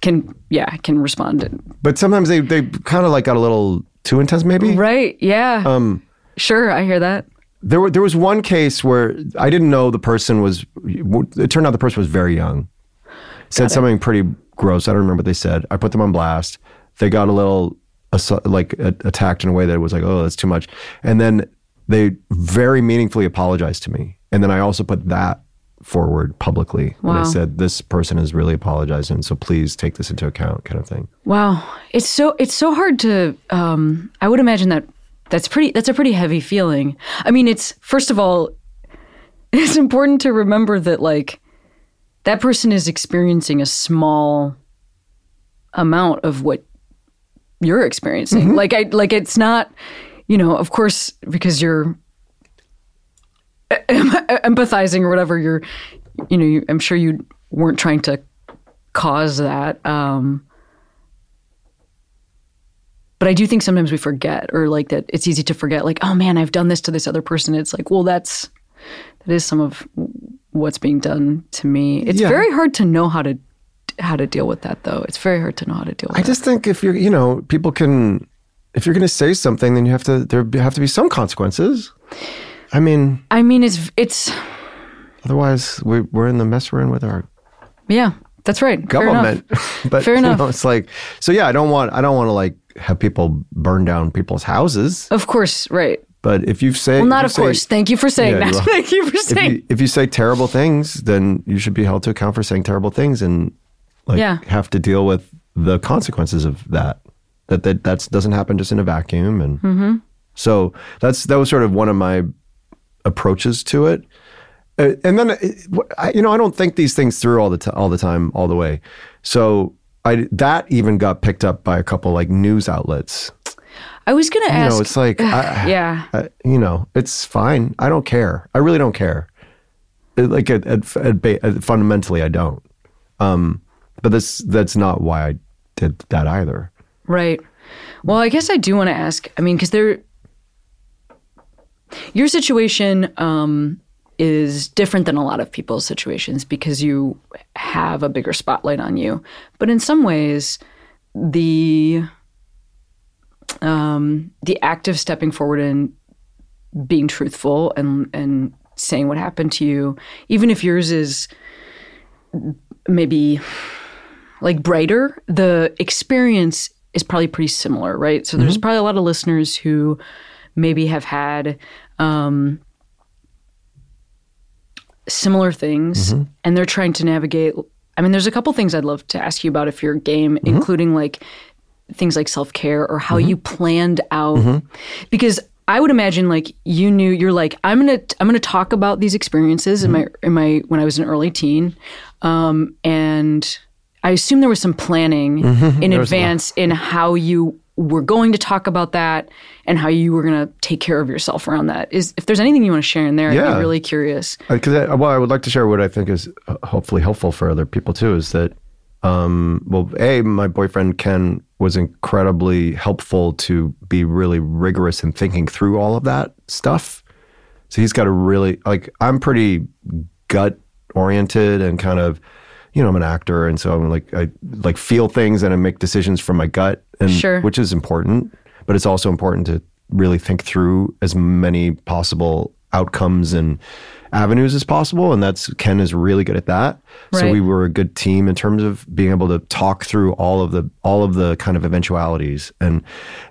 can yeah can respond. But sometimes they they kind of like got a little too intense, maybe. Right? Yeah. Um, sure, I hear that. there were there was one case where I didn't know the person was. It turned out the person was very young. Said something pretty gross. I don't remember what they said. I put them on blast. They got a little like attacked in a way that was like, oh, that's too much. And then they very meaningfully apologized to me. And then I also put that forward publicly. And I said, this person is really apologizing, so please take this into account, kind of thing. Wow, it's so it's so hard to. Um, I would imagine that that's pretty. That's a pretty heavy feeling. I mean, it's first of all, it's important to remember that like that person is experiencing a small amount of what you're experiencing. Like I like it's not. You know, of course, because you're em- empathizing or whatever. You're, you know, you, I'm sure you weren't trying to cause that. Um, but I do think sometimes we forget, or like that it's easy to forget, like, oh man, I've done this to this other person. It's like, well, that's that is some of what's being done to me. It's Yeah. very hard to know how to how to deal with that, though. It's very hard to know how to deal with I that. just think if you're, you know, people can, if you're going to say something, then you have to, there have to be some consequences. I mean, I mean, it's it's otherwise we, we're in the mess we're in with our yeah, that's right. Fair government. but Fair enough. know, it's like, so yeah, I don't want, I don't want to like have people burn down people's houses. Of course, right. But if you say, Well, not of say- course. Thank you for saying Yeah, that. Thank you for If saying. you, if you say terrible things, then you should be held to account for saying terrible things and like Yeah. have to deal with the consequences of that. That that that's, doesn't happen just in a vacuum. And Mm-hmm. so that's that was sort of one of my approaches to it. Uh, and then, uh, I, you know, I don't think these things through all the t- all the time, all the way. So I that even got picked up by a couple like news outlets. I was gonna You ask. You know, it's like, I, yeah. I, you know, it's fine. I don't care. I really don't care. It- like, at, at, at, ba- at- fundamentally, I don't. Um, but that's that's not why I did that either. Right. Well, I guess I do want to ask. I mean, because there, your situation um, is different than a lot of people's situations because you have a bigger spotlight on you. But in some ways, the um, the act of stepping forward and being truthful and and saying what happened to you, even if yours is maybe like brighter, the experience is probably pretty similar, right? So there's probably a lot of listeners who maybe have had um, similar things and they're trying to navigate. I mean, there's a couple things I'd love to ask you about if you're game, including like things like self care or how you planned out. Because I would imagine like you knew you're like I'm gonna I'm gonna talk about these experiences in my in my when I was an early teen, um, and I assume there was some planning in advance in how you were going to talk about that and how you were going to take care of yourself around that. Is if there's anything you want to share in there, I'd Yeah. be really curious. Because I, well, I would like to share what I think is uh, hopefully helpful for other people too. Is that um, well, a my boyfriend Ken was incredibly helpful to be really rigorous in thinking through all of that stuff. So he's got a really like I'm pretty gut oriented and kind of you know I'm an actor and so I'm like I like feel things and I make decisions from my gut and Sure. which is important but it's also important to really think through as many possible outcomes and avenues as possible and that's Ken is really good at that so we were a good team in terms of being able to talk through all of the all of the kind of eventualities and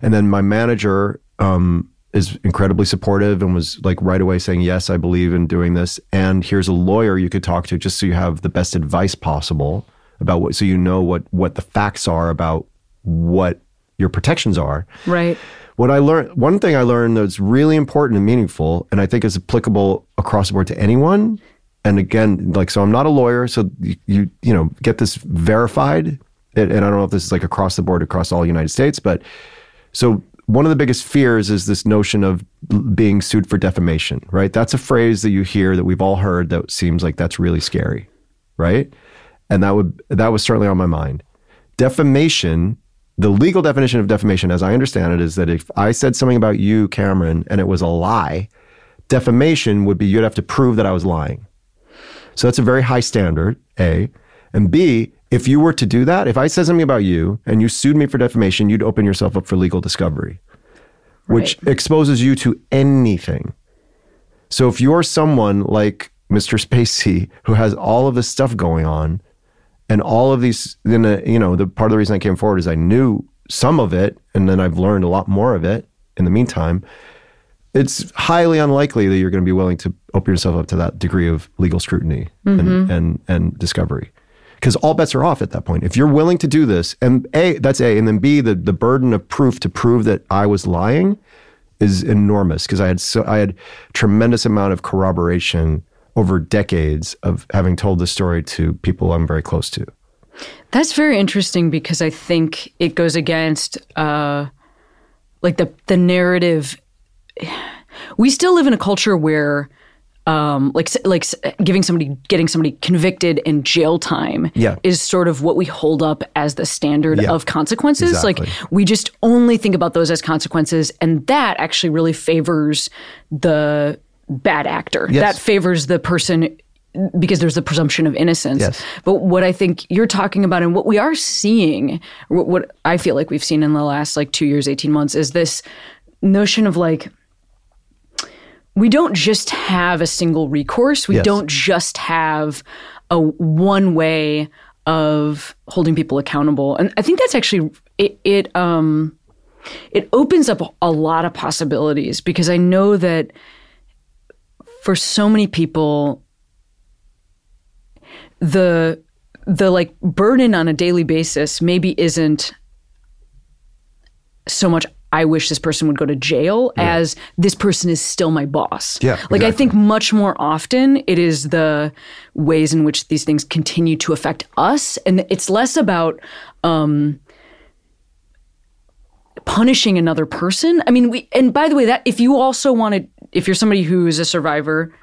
and then my manager um is incredibly supportive and was like right away saying yes I believe in doing this and here's a lawyer you could talk to just so you have the best advice possible about what so you know what what the facts are about what your protections are Right. what I learned, one thing I learned that's really important and meaningful, and I think is applicable across the board to anyone. And again, like, so I'm not a lawyer, so you, you, you know, get this verified. And, and I don't know if this is like across the board, across all the United States, but so one of the biggest fears is this notion of being sued for defamation, right? That's a phrase that you hear that we've all heard that seems like that's really scary, right? And that would that was certainly on my mind. Defamation, the legal definition of defamation, as I understand it, is that if I said something about you, Cameron, and it was a lie, defamation would be you'd have to prove that I was lying. So that's a very high standard, A. And B, if you were to do that, if I said something about you and you sued me for defamation, you'd open yourself up for legal discovery, which exposes you to anything. So if you're someone like Mr. Spacey who has all of this stuff going on and all of these, then, uh, you know, the part of the reason I came forward is I knew some of it and then I've learned a lot more of it in the meantime. It's highly unlikely that you're going to be willing to open yourself up to that degree of legal scrutiny and, and, and discovery because all bets are off at that point. If you're willing to do this, and A, that's A, and then B, the, the burden of proof to prove that I was lying is enormous because I had so I had tremendous amount of corroboration over decades of having told this story to people I'm very close to. That's very interesting because I think it goes against uh, like the the narrative. We still live in a culture where, um, like like giving somebody getting somebody convicted in jail time Yeah. is sort of what we hold up as the standard Yeah. of consequences. Exactly. Like we just only think about those as consequences, and that actually really favors the bad actor. Yes. That favors the person because there's the presumption of innocence. Yes. But what I think you're talking about and what we are seeing, what, what I feel like we've seen in the last like two years, 18 months, is this notion of like, we don't just have a single recourse. We Yes. don't just have a one way of holding people accountable. And I think that's actually it, it um it opens up a lot of possibilities because I know that for so many people the the like burden on a daily basis maybe isn't so much I wish this person would go to jail as this person is still my boss. Yeah, Like I think much more often it is the ways in which these things continue to affect us and it's less about um punishing another person. I mean, we and by the way, that if you also wanted if you're somebody who is a survivor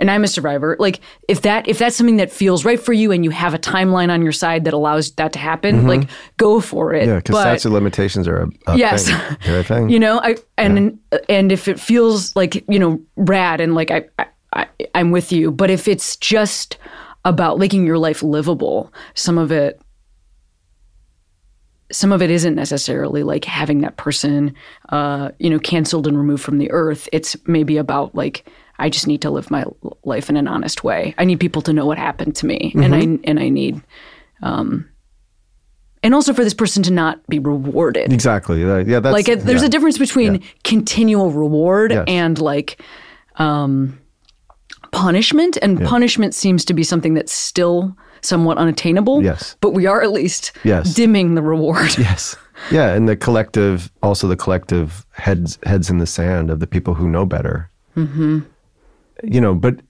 and I'm a survivor, like if that if that's something that feels right for you and you have a timeline on your side that allows that to happen, like go for it. Mm-hmm. Yeah, because statute of limitations are a, a Yes. thing. They're a thing. you know i and and if it feels like you know rad and like I i i'm with you but if it's just about making your life livable some of it some of it isn't necessarily like having that person uh you know canceled and removed from the earth it's maybe about like i just need to live my life in an honest way i need people to know what happened to me and i and i need um and also for this person to not be rewarded exactly. Yeah, that's like it, there's yeah. a difference between continual reward Yes. and like um punishment and punishment seems to be something that's still somewhat unattainable Yes. but we are at least Yes. dimming the reward Yes. Yeah, and the collective, also the collective heads heads in the sand of the people who know better. Mm-hmm. You know, but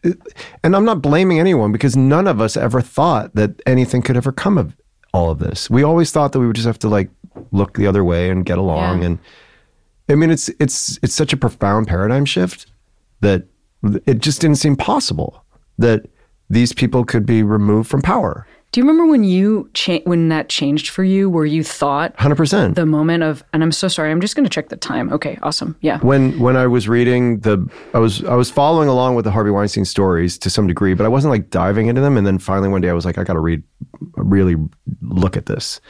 and I'm not blaming anyone because none of us ever thought that anything could ever come of all of this. We always thought that we would just have to like look the other way and get along. Yeah. And I mean, it's it's it's such a profound paradigm shift that it just didn't seem possible that these people could be removed from power. Do you remember when you cha- when that changed for you where you thought Hundred percent. the moment of and i'm so sorry i'm just going to check the time okay awesome yeah when when I was reading the I was I was following along with the Harvey Weinstein stories to some degree, but I wasn't like diving into them. And then finally one day I was like, I got to read, really look at this.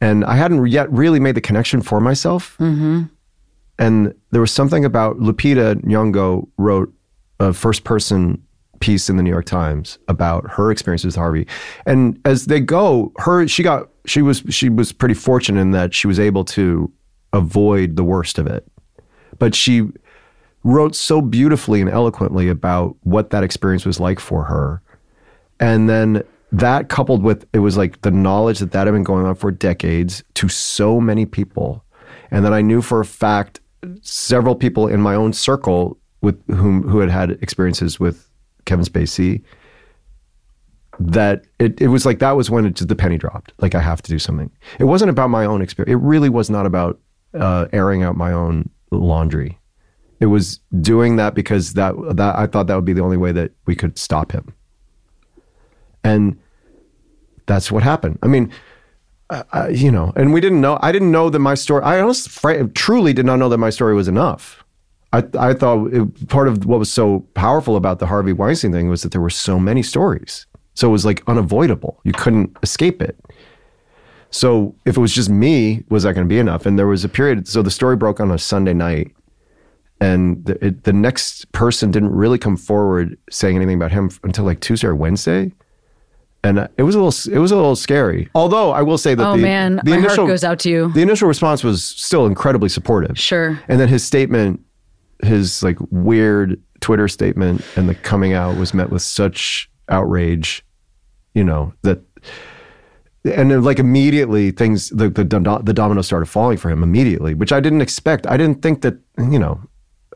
And I hadn't yet really made the connection for myself. Mm-hmm. And there was something about Lupita Nyong'o wrote a first person piece in the New York Times about her experience with Harvey. And as they go, her she got she was she was pretty fortunate in that she was able to avoid the worst of it. But she wrote so beautifully and eloquently about what that experience was like for her. And then that coupled with it was like the knowledge that that had been going on for decades to so many people. And then I knew for a fact several people in my own circle with whom who had had experiences with Kevin Spacey that it, it was like that was when it the penny dropped. Like i have to do something. It wasn't about my own experience it really was not about uh, airing out my own laundry. It was doing that because that that i thought that would be the only way that we could stop him. And that's what happened. I mean I- you know and we didn't know i didn't know that my story i honestly truly did not know that my story was enough I, I thought it, part of what was so powerful about the Harvey Weinstein thing was that there were so many stories So it was like unavoidable. You couldn't escape it. So if it was just me, was that going to be enough? And there was a period. So the story broke on a Sunday night, and the, it, the next person didn't really come forward saying anything about him until like Tuesday or Wednesday. And it was a little, it was a little scary. Although I will say that Oh, the, man. the My heart initial goes out to you. The initial response was still incredibly supportive. Sure. And then his statement, his like weird Twitter statement and the coming out was met with such outrage, you know, that and then like immediately things the the the dominoes started falling for him immediately, which I didn't expect. I didn't think that, you know,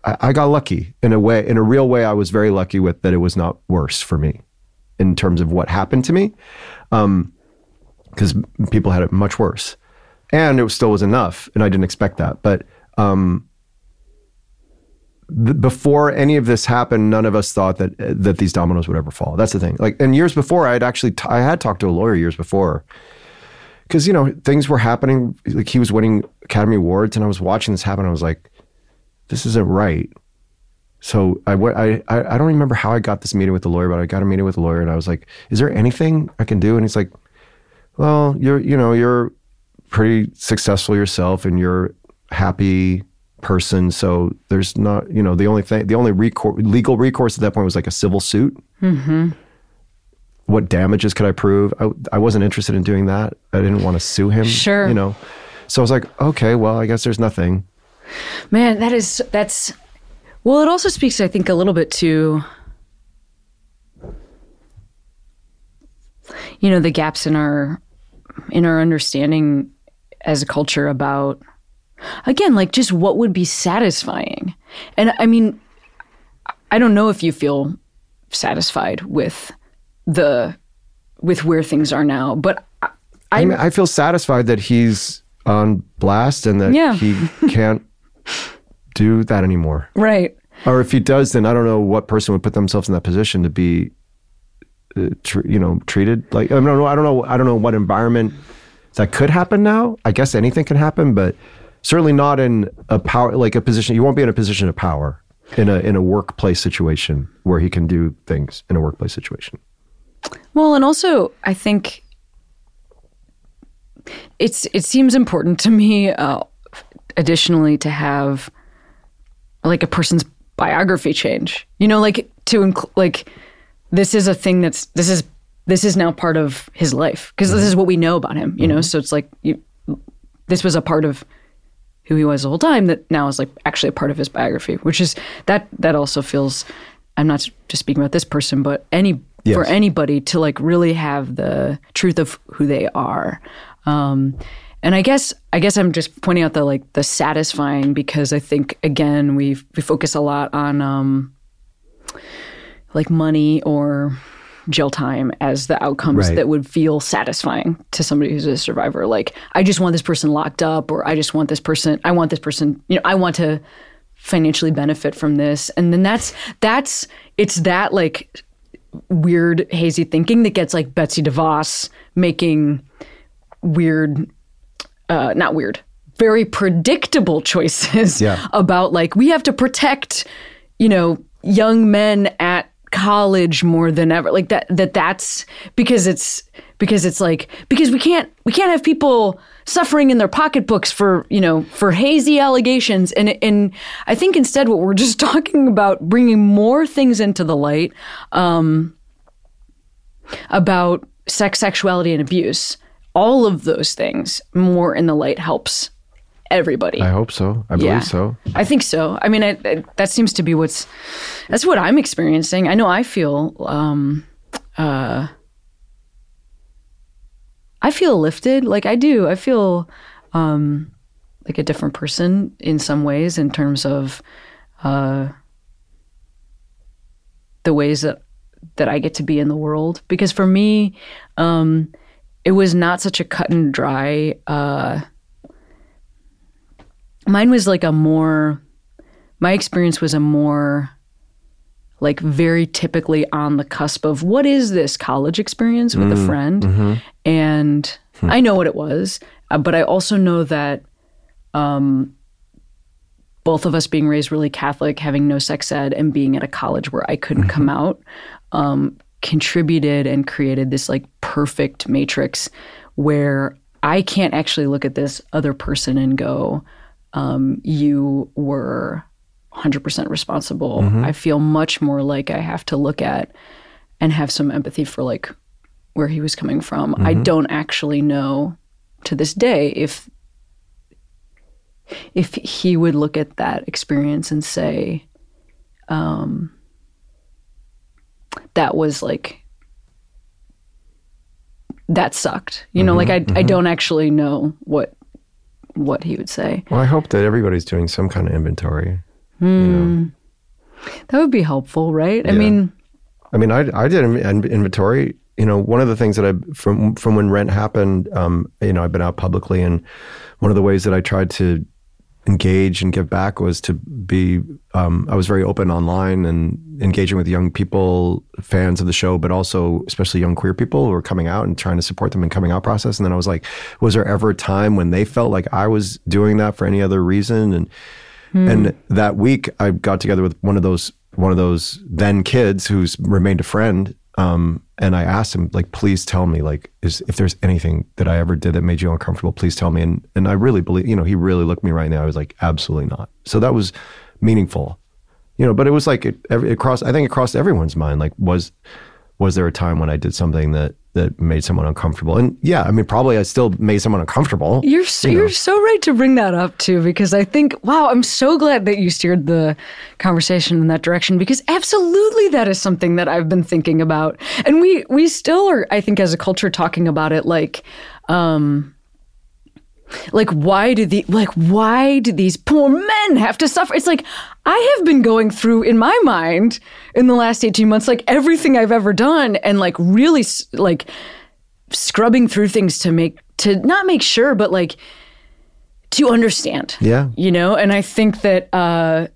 I, I got lucky in a way, in a real way I was very lucky with that it was not worse for me in terms of what happened to me. Um because people had it much worse. And it still was enough, and I didn't expect that. But um, before any of this happened, none of us thought that that these dominoes would ever fall. That's the thing. Like, and years before, I had actually t- I had talked to a lawyer years before, because you know things were happening. Like he was winning Academy Awards, and I was watching this happen. I was like, this isn't right. So I went. I, I I don't remember how I got this meeting with the lawyer, but I got a meeting with the lawyer, and I was like, "Is there anything I can do?" And he's like, "Well, you're you know you're pretty successful yourself, and you're happy person. So there's not you know the only thing the only recor- legal recourse at that point was like a civil suit. Mm-hmm. What damages could I prove? I I wasn't interested in doing that. I didn't want to sue him. Sure. you know. So I was like, okay, well, I guess there's nothing. Man, that is that's well, it also speaks, I think, a little bit to you know, the gaps in our in our understanding as a culture about again, like just what would be satisfying. And I mean, I don't know if you feel satisfied with the with where things are now, but I, I mean, I feel satisfied that he's on blast and that Yeah. he can't do that anymore. right. Or if he does, then I don't know what person would put themselves in that position to be, uh, tr- you know, treated like I don't know. I don't know. I don't know what environment that could happen now. I guess anything can happen, but certainly not in a power like a position. You won't be in a position of power in a in a workplace situation where he can do things in a workplace situation. Well, and also I think it's it seems important to me. Uh, additionally, to have like a person's biography change. You know, like to include like this is a thing that's this is this is now part of his life because this is what we know about him. You know, so it's like you, this was a part of who he was the whole time that now is like actually a part of his biography, which is that that also feels. I'm not just speaking about this person, but any for anybody to like really have the truth of who they are. Um, and I guess I guess I'm just pointing out the like the satisfying because I think again we we focus a lot on um, like money or jail time as the outcomes Right. that would feel satisfying to somebody who's a survivor. Like I just want this person locked up, or I just want this person. I want this person. You know, I want to financially benefit from this, and then that's that's it's that like weird hazy thinking that gets like Betsy DeVos making weird uh not weird very predictable choices Yeah. about like we have to protect you know young men at college more than ever. Like that that that's because it's because it's like because we can't we can't have people suffering in their pocketbooks for you know for hazy allegations. And and I think instead what we're just talking about bringing more things into the light um about sex sexuality and abuse. All of those things more in the light helps everybody I hope so. I believe so. I think so. I mean, I, I, that seems to be what's that's what I'm experiencing. I know I feel um, uh, I feel lifted. Like I do. I feel um, like a different person in some ways in terms of uh, the ways that that I get to be in the world. Because for me, um, it was not such a cut and dry. Uh, mine was like a more my experience was a more like very typically on the cusp of what is this college experience with a friend? and i know what it was uh, but i also know that um, both of us being raised really catholic having no sex ed and being at a college where i couldn't come out um, contributed and created this like perfect matrix where I can't actually look at this other person and go, um, you were 100% responsible. I feel much more like I have to look at and have some empathy for like where he was coming from. I don't actually know to this day if if he would look at that experience and say um that was like that sucked. You know, like I I don't actually know what what he would say. Well, I hope that everybody's doing some kind of inventory. That would be helpful, right? I mean, I mean, I I did an inventory. You know, one of the things that I from from when rent happened, um, you know, I've been out publicly, and one of the ways that I tried to engage and give back was to be. Um, I was very open online and engaging with young people, fans of the show, but also especially young queer people who were coming out and trying to support them in coming out process. And then I was like, was there ever a time when they felt like I was doing that for any other reason? And and that week, I got together with one of those one of those then kids who's remained a friend. Um, and I asked him, like, please tell me, like, is if there's anything that I ever did that made you uncomfortable, please tell me. And and I really believe, you know, he really looked me right now. I was like, absolutely not. So that was meaningful, you know. But it was like it, it crossed. I think it crossed everyone's mind. Like, was was there a time when I did something that that made someone uncomfortable? And yeah, I mean, probably I still made someone uncomfortable. You're so, you're so right to bring that up too, because I think wow, I'm so glad that you steered the conversation in that direction because absolutely that is something that I've been thinking about, and we we still are, I think, as a culture talking about it like. um like why do the like why do these poor men have to suffer it's like i have been going through in my mind in the last 18 months like everything i've ever done and like really like scrubbing through things to make to not make sure but like to understand Yeah. you know and i think that uh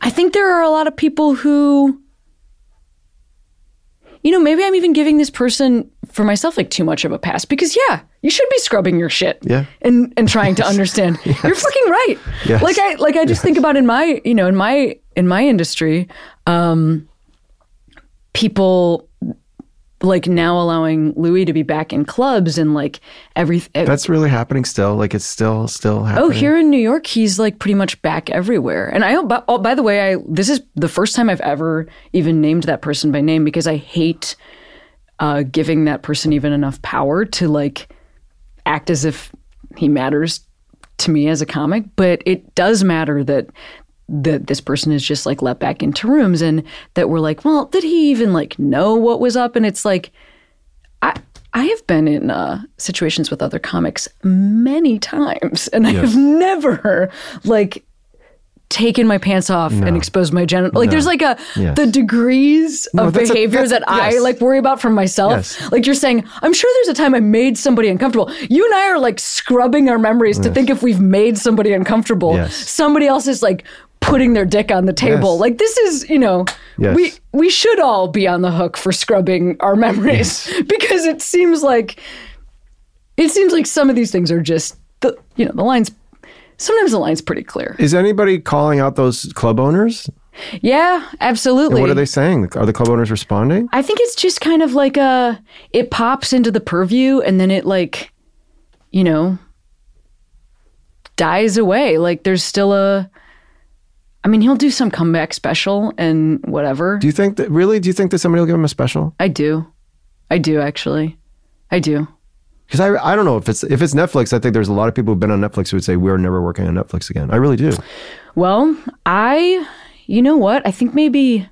i think there are a lot of people who you know maybe i'm even giving this person for myself like too much of a pass because yeah you should be scrubbing your shit Yeah. and and trying to understand you're fucking right Yes. like i like i just think about in my you know in my in my industry um people like now allowing louis to be back in clubs and like everything. That's really happening still. Like it's still still happening. Oh, here in New York, he's like pretty much back everywhere. And I, oh, by the way, I this is the first time I've ever even named that person by name because I hate uh, giving that person even enough power to like act as if he matters to me as a comic. But it does matter that that this person is just like let back into rooms and that we're like, well, did he even like know what was up? And it's like, I I have been in uh, situations with other comics many times, and I have never like taken my pants off and exposed my genital. Like, there's like a Yes. the degrees of that's a- that I yes. like worry about for myself. Yes. Like you're saying, I'm sure there's a time I made somebody uncomfortable. You and I are like scrubbing our memories to think if we've made somebody uncomfortable. Yes. Somebody else is like putting their dick on the table. Yes. Like this is, you know, Yes. we we should all be on the hook for scrubbing our memories because it seems like it seems like some of these things are just the you know the lines sometimes the line's pretty clear Is anybody calling out those club owners? yeah absolutely What are they saying? Are the club owners responding? i think it's just kind of like a it pops into the purview and then it like you know dies away like there's still a i mean he'll do some comeback special and whatever Do you think that really? Do you think that somebody will give him a special? i do i do actually i do Because I I don't know if it's if it's Netflix. I think there's a lot of people who've been on Netflix who would say we're never working on Netflix again. I really do. Well, I, you know what? I think maybe.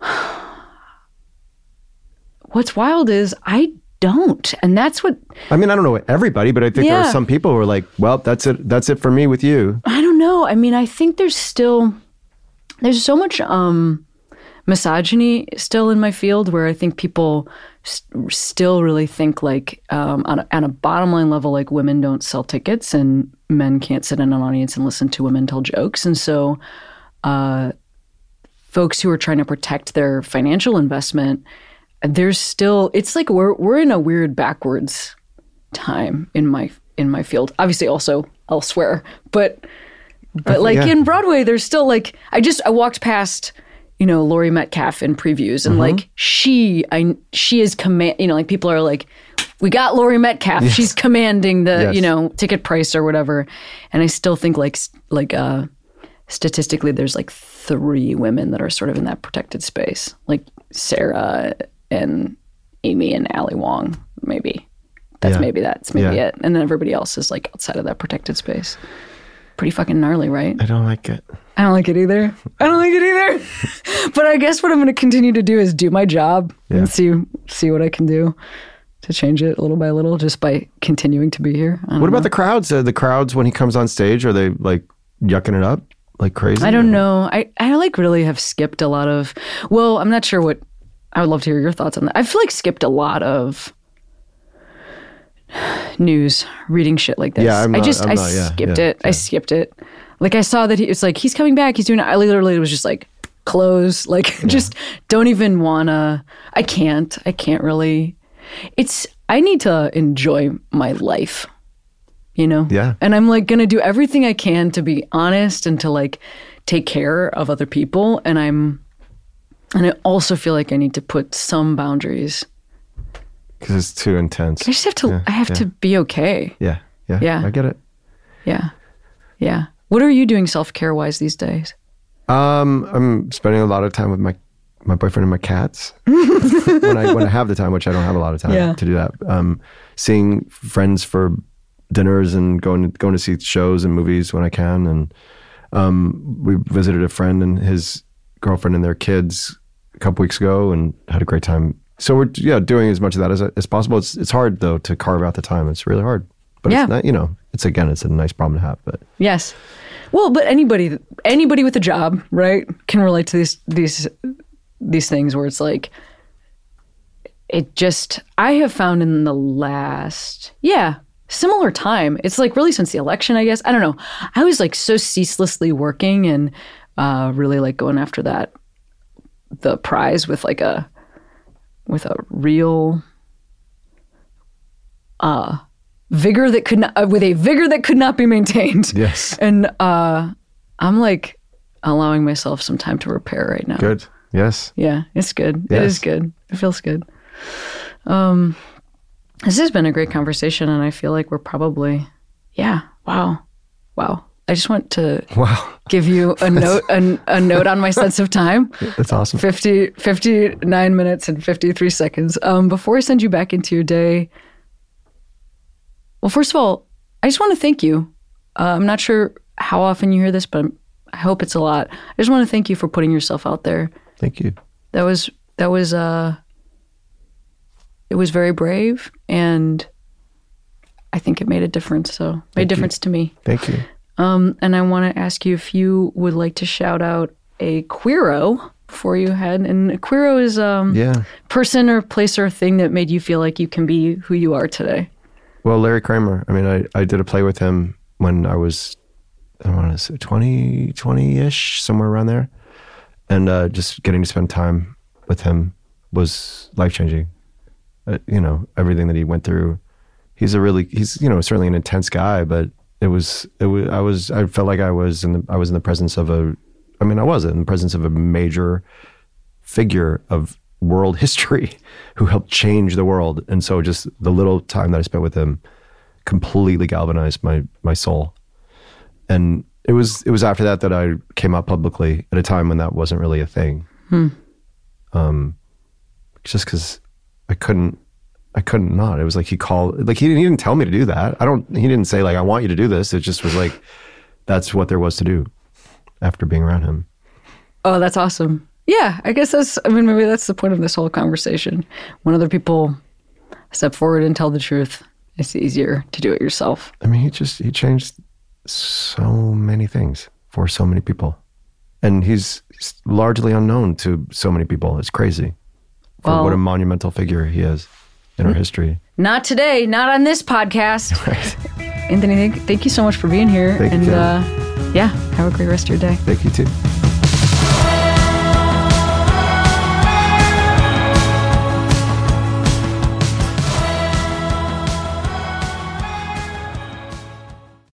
What's wild is I don't. And that's what, I mean, I don't know everybody, but I think there are some people who are like, well, that's it. That's it for me with you. I don't know. I mean, I think there's still, there's so much um, misogyny still in my field where I think people s- still really think like um, on, a, on a bottom line level, like women don't sell tickets and men can't sit in an audience and listen to women tell jokes. And so, uh, folks who are trying to protect their financial investment, there's still it's like we're we're in a weird backwards time in my in my field. Obviously, also elsewhere, but but like yeah. in Broadway, there's still like I just I walked past you know, Laurie Metcalf in previews, and Mm-hmm. like she, I she is command. You know, like people are like, we got Laurie Metcalf. She's commanding the Yes. you know ticket price or whatever. And I still think like like uh statistically, there's like three women that are sort of in that protected space, like Sarah and Amy and Ali Wong, maybe. That's Yeah. maybe that's maybe Yeah. it. And then everybody else is like outside of that protected space. Pretty fucking gnarly, right? I don't like it. I don't like it either. I don't like it either. but I guess what I'm going to continue to do is do my job Yeah. and see see what I can do to change it little by little, just by continuing to be here. What know. about the crowds? Uh, the crowds when he comes on stage, are they like yucking it up like crazy? I don't know. I, I like really have skipped a lot of. Well, I'm not sure what. I would love to hear your thoughts on that. I feel like skipped a lot of news, reading shit like this. Yeah, I'm I just I'm I not- yeah, skipped yeah, it. I skipped it. Like I saw that he it's like he's coming back. He's doing. it. I literally was just like close. Like just don't even wanna. I can't. I can't really. It's. I need to enjoy my life you know? Yeah. And I'm like to do everything I can to be honest and to like take care of other people. And I'm, and I also feel like I need to put some boundaries. Because it's too intense. I just have to, Yeah, I have yeah. to be okay. Yeah, yeah, Yeah. I get it. Yeah. Yeah. What are you doing self care wise these days? Um, I'm spending a lot of time with my my boyfriend and my cats when I when I have the time, which I don't have a lot of time Yeah. to do that. Um, seeing friends for dinners and going going to see shows and movies when I can, and um, we visited a friend and his girlfriend and their kids a couple weeks ago and had a great time. So we're yeah doing as much of that as as possible. It's it's hard though to carve out the time. It's really hard, but Yeah. it's not, you know it's again it's a nice problem to have. But Yes. Well, but anybody, anybody with a job, right, can relate to these, these, these things where it's like, it just, I have found in the last, yeah, similar time. It's like really since the election, I guess. I don't know. I was like so ceaselessly working and uh, really like going after that, the prize with like a, with a real, uh, vigor that could not, uh, with a vigor that could not be maintained. yes, And uh, I'm like allowing myself some time to repair right now. good. Yes, Yeah, it's good. It Yes. is good. It feels good. Um, this has been a great conversation, and I feel like we're probably, yeah, wow, wow. I just want to wow, give you a note, a, a note on my sense of time. that's awesome. 50, 59 minutes and 53 seconds. Um, before I send you back into your day, well, first of all, I just want to thank you. Uh, I'm not sure how often you hear this, but I'm, I hope it's a lot. I just want to thank you for putting yourself out there. Thank you. That was that was uh, it was very brave, and I think it made a difference. So made a difference to me. Thank you. Um, and I want to ask you if you would like to shout out a queero before you head. And a queero is um Yeah. person or place or thing that made you feel like you can be who you are today. Well, Larry Kramer. I mean, I, I did a play with him when I was, I don't want to say 20, 20-ish, somewhere around there. And uh, just getting to spend time with him was life-changing. Uh, you know, everything that he went through. He's a really, he's, you know, certainly an intense guy, but it was, it was, I was, I felt like I was in the, I was in the presence of a, I mean, I was in the presence of a major figure of world history who helped change the world. And so just the little time that I spent with him completely galvanized my my soul. And it was it was after that that I came out publicly at a time when that wasn't really a thing. Um, just because I couldn't I couldn't not. It was like he called like he didn't, he didn't tell me to do that. I don't he didn't say like I want you to do this. It just was like that's what there was to do after being around him. Oh, that's awesome. Yeah, I guess that's. I mean, maybe that's the point of this whole conversation. When other people step forward and tell the truth, it's easier to do it yourself. I mean, he just he changed so many things for so many people, and he's, largely unknown to so many people. It's crazy for Well- what a monumental figure he is in our history. Not today. Not on this podcast. Right. Anthony, thank, thank you so much for being here. Thank and Kim. uh, yeah, have a great rest of your day. Thank you too.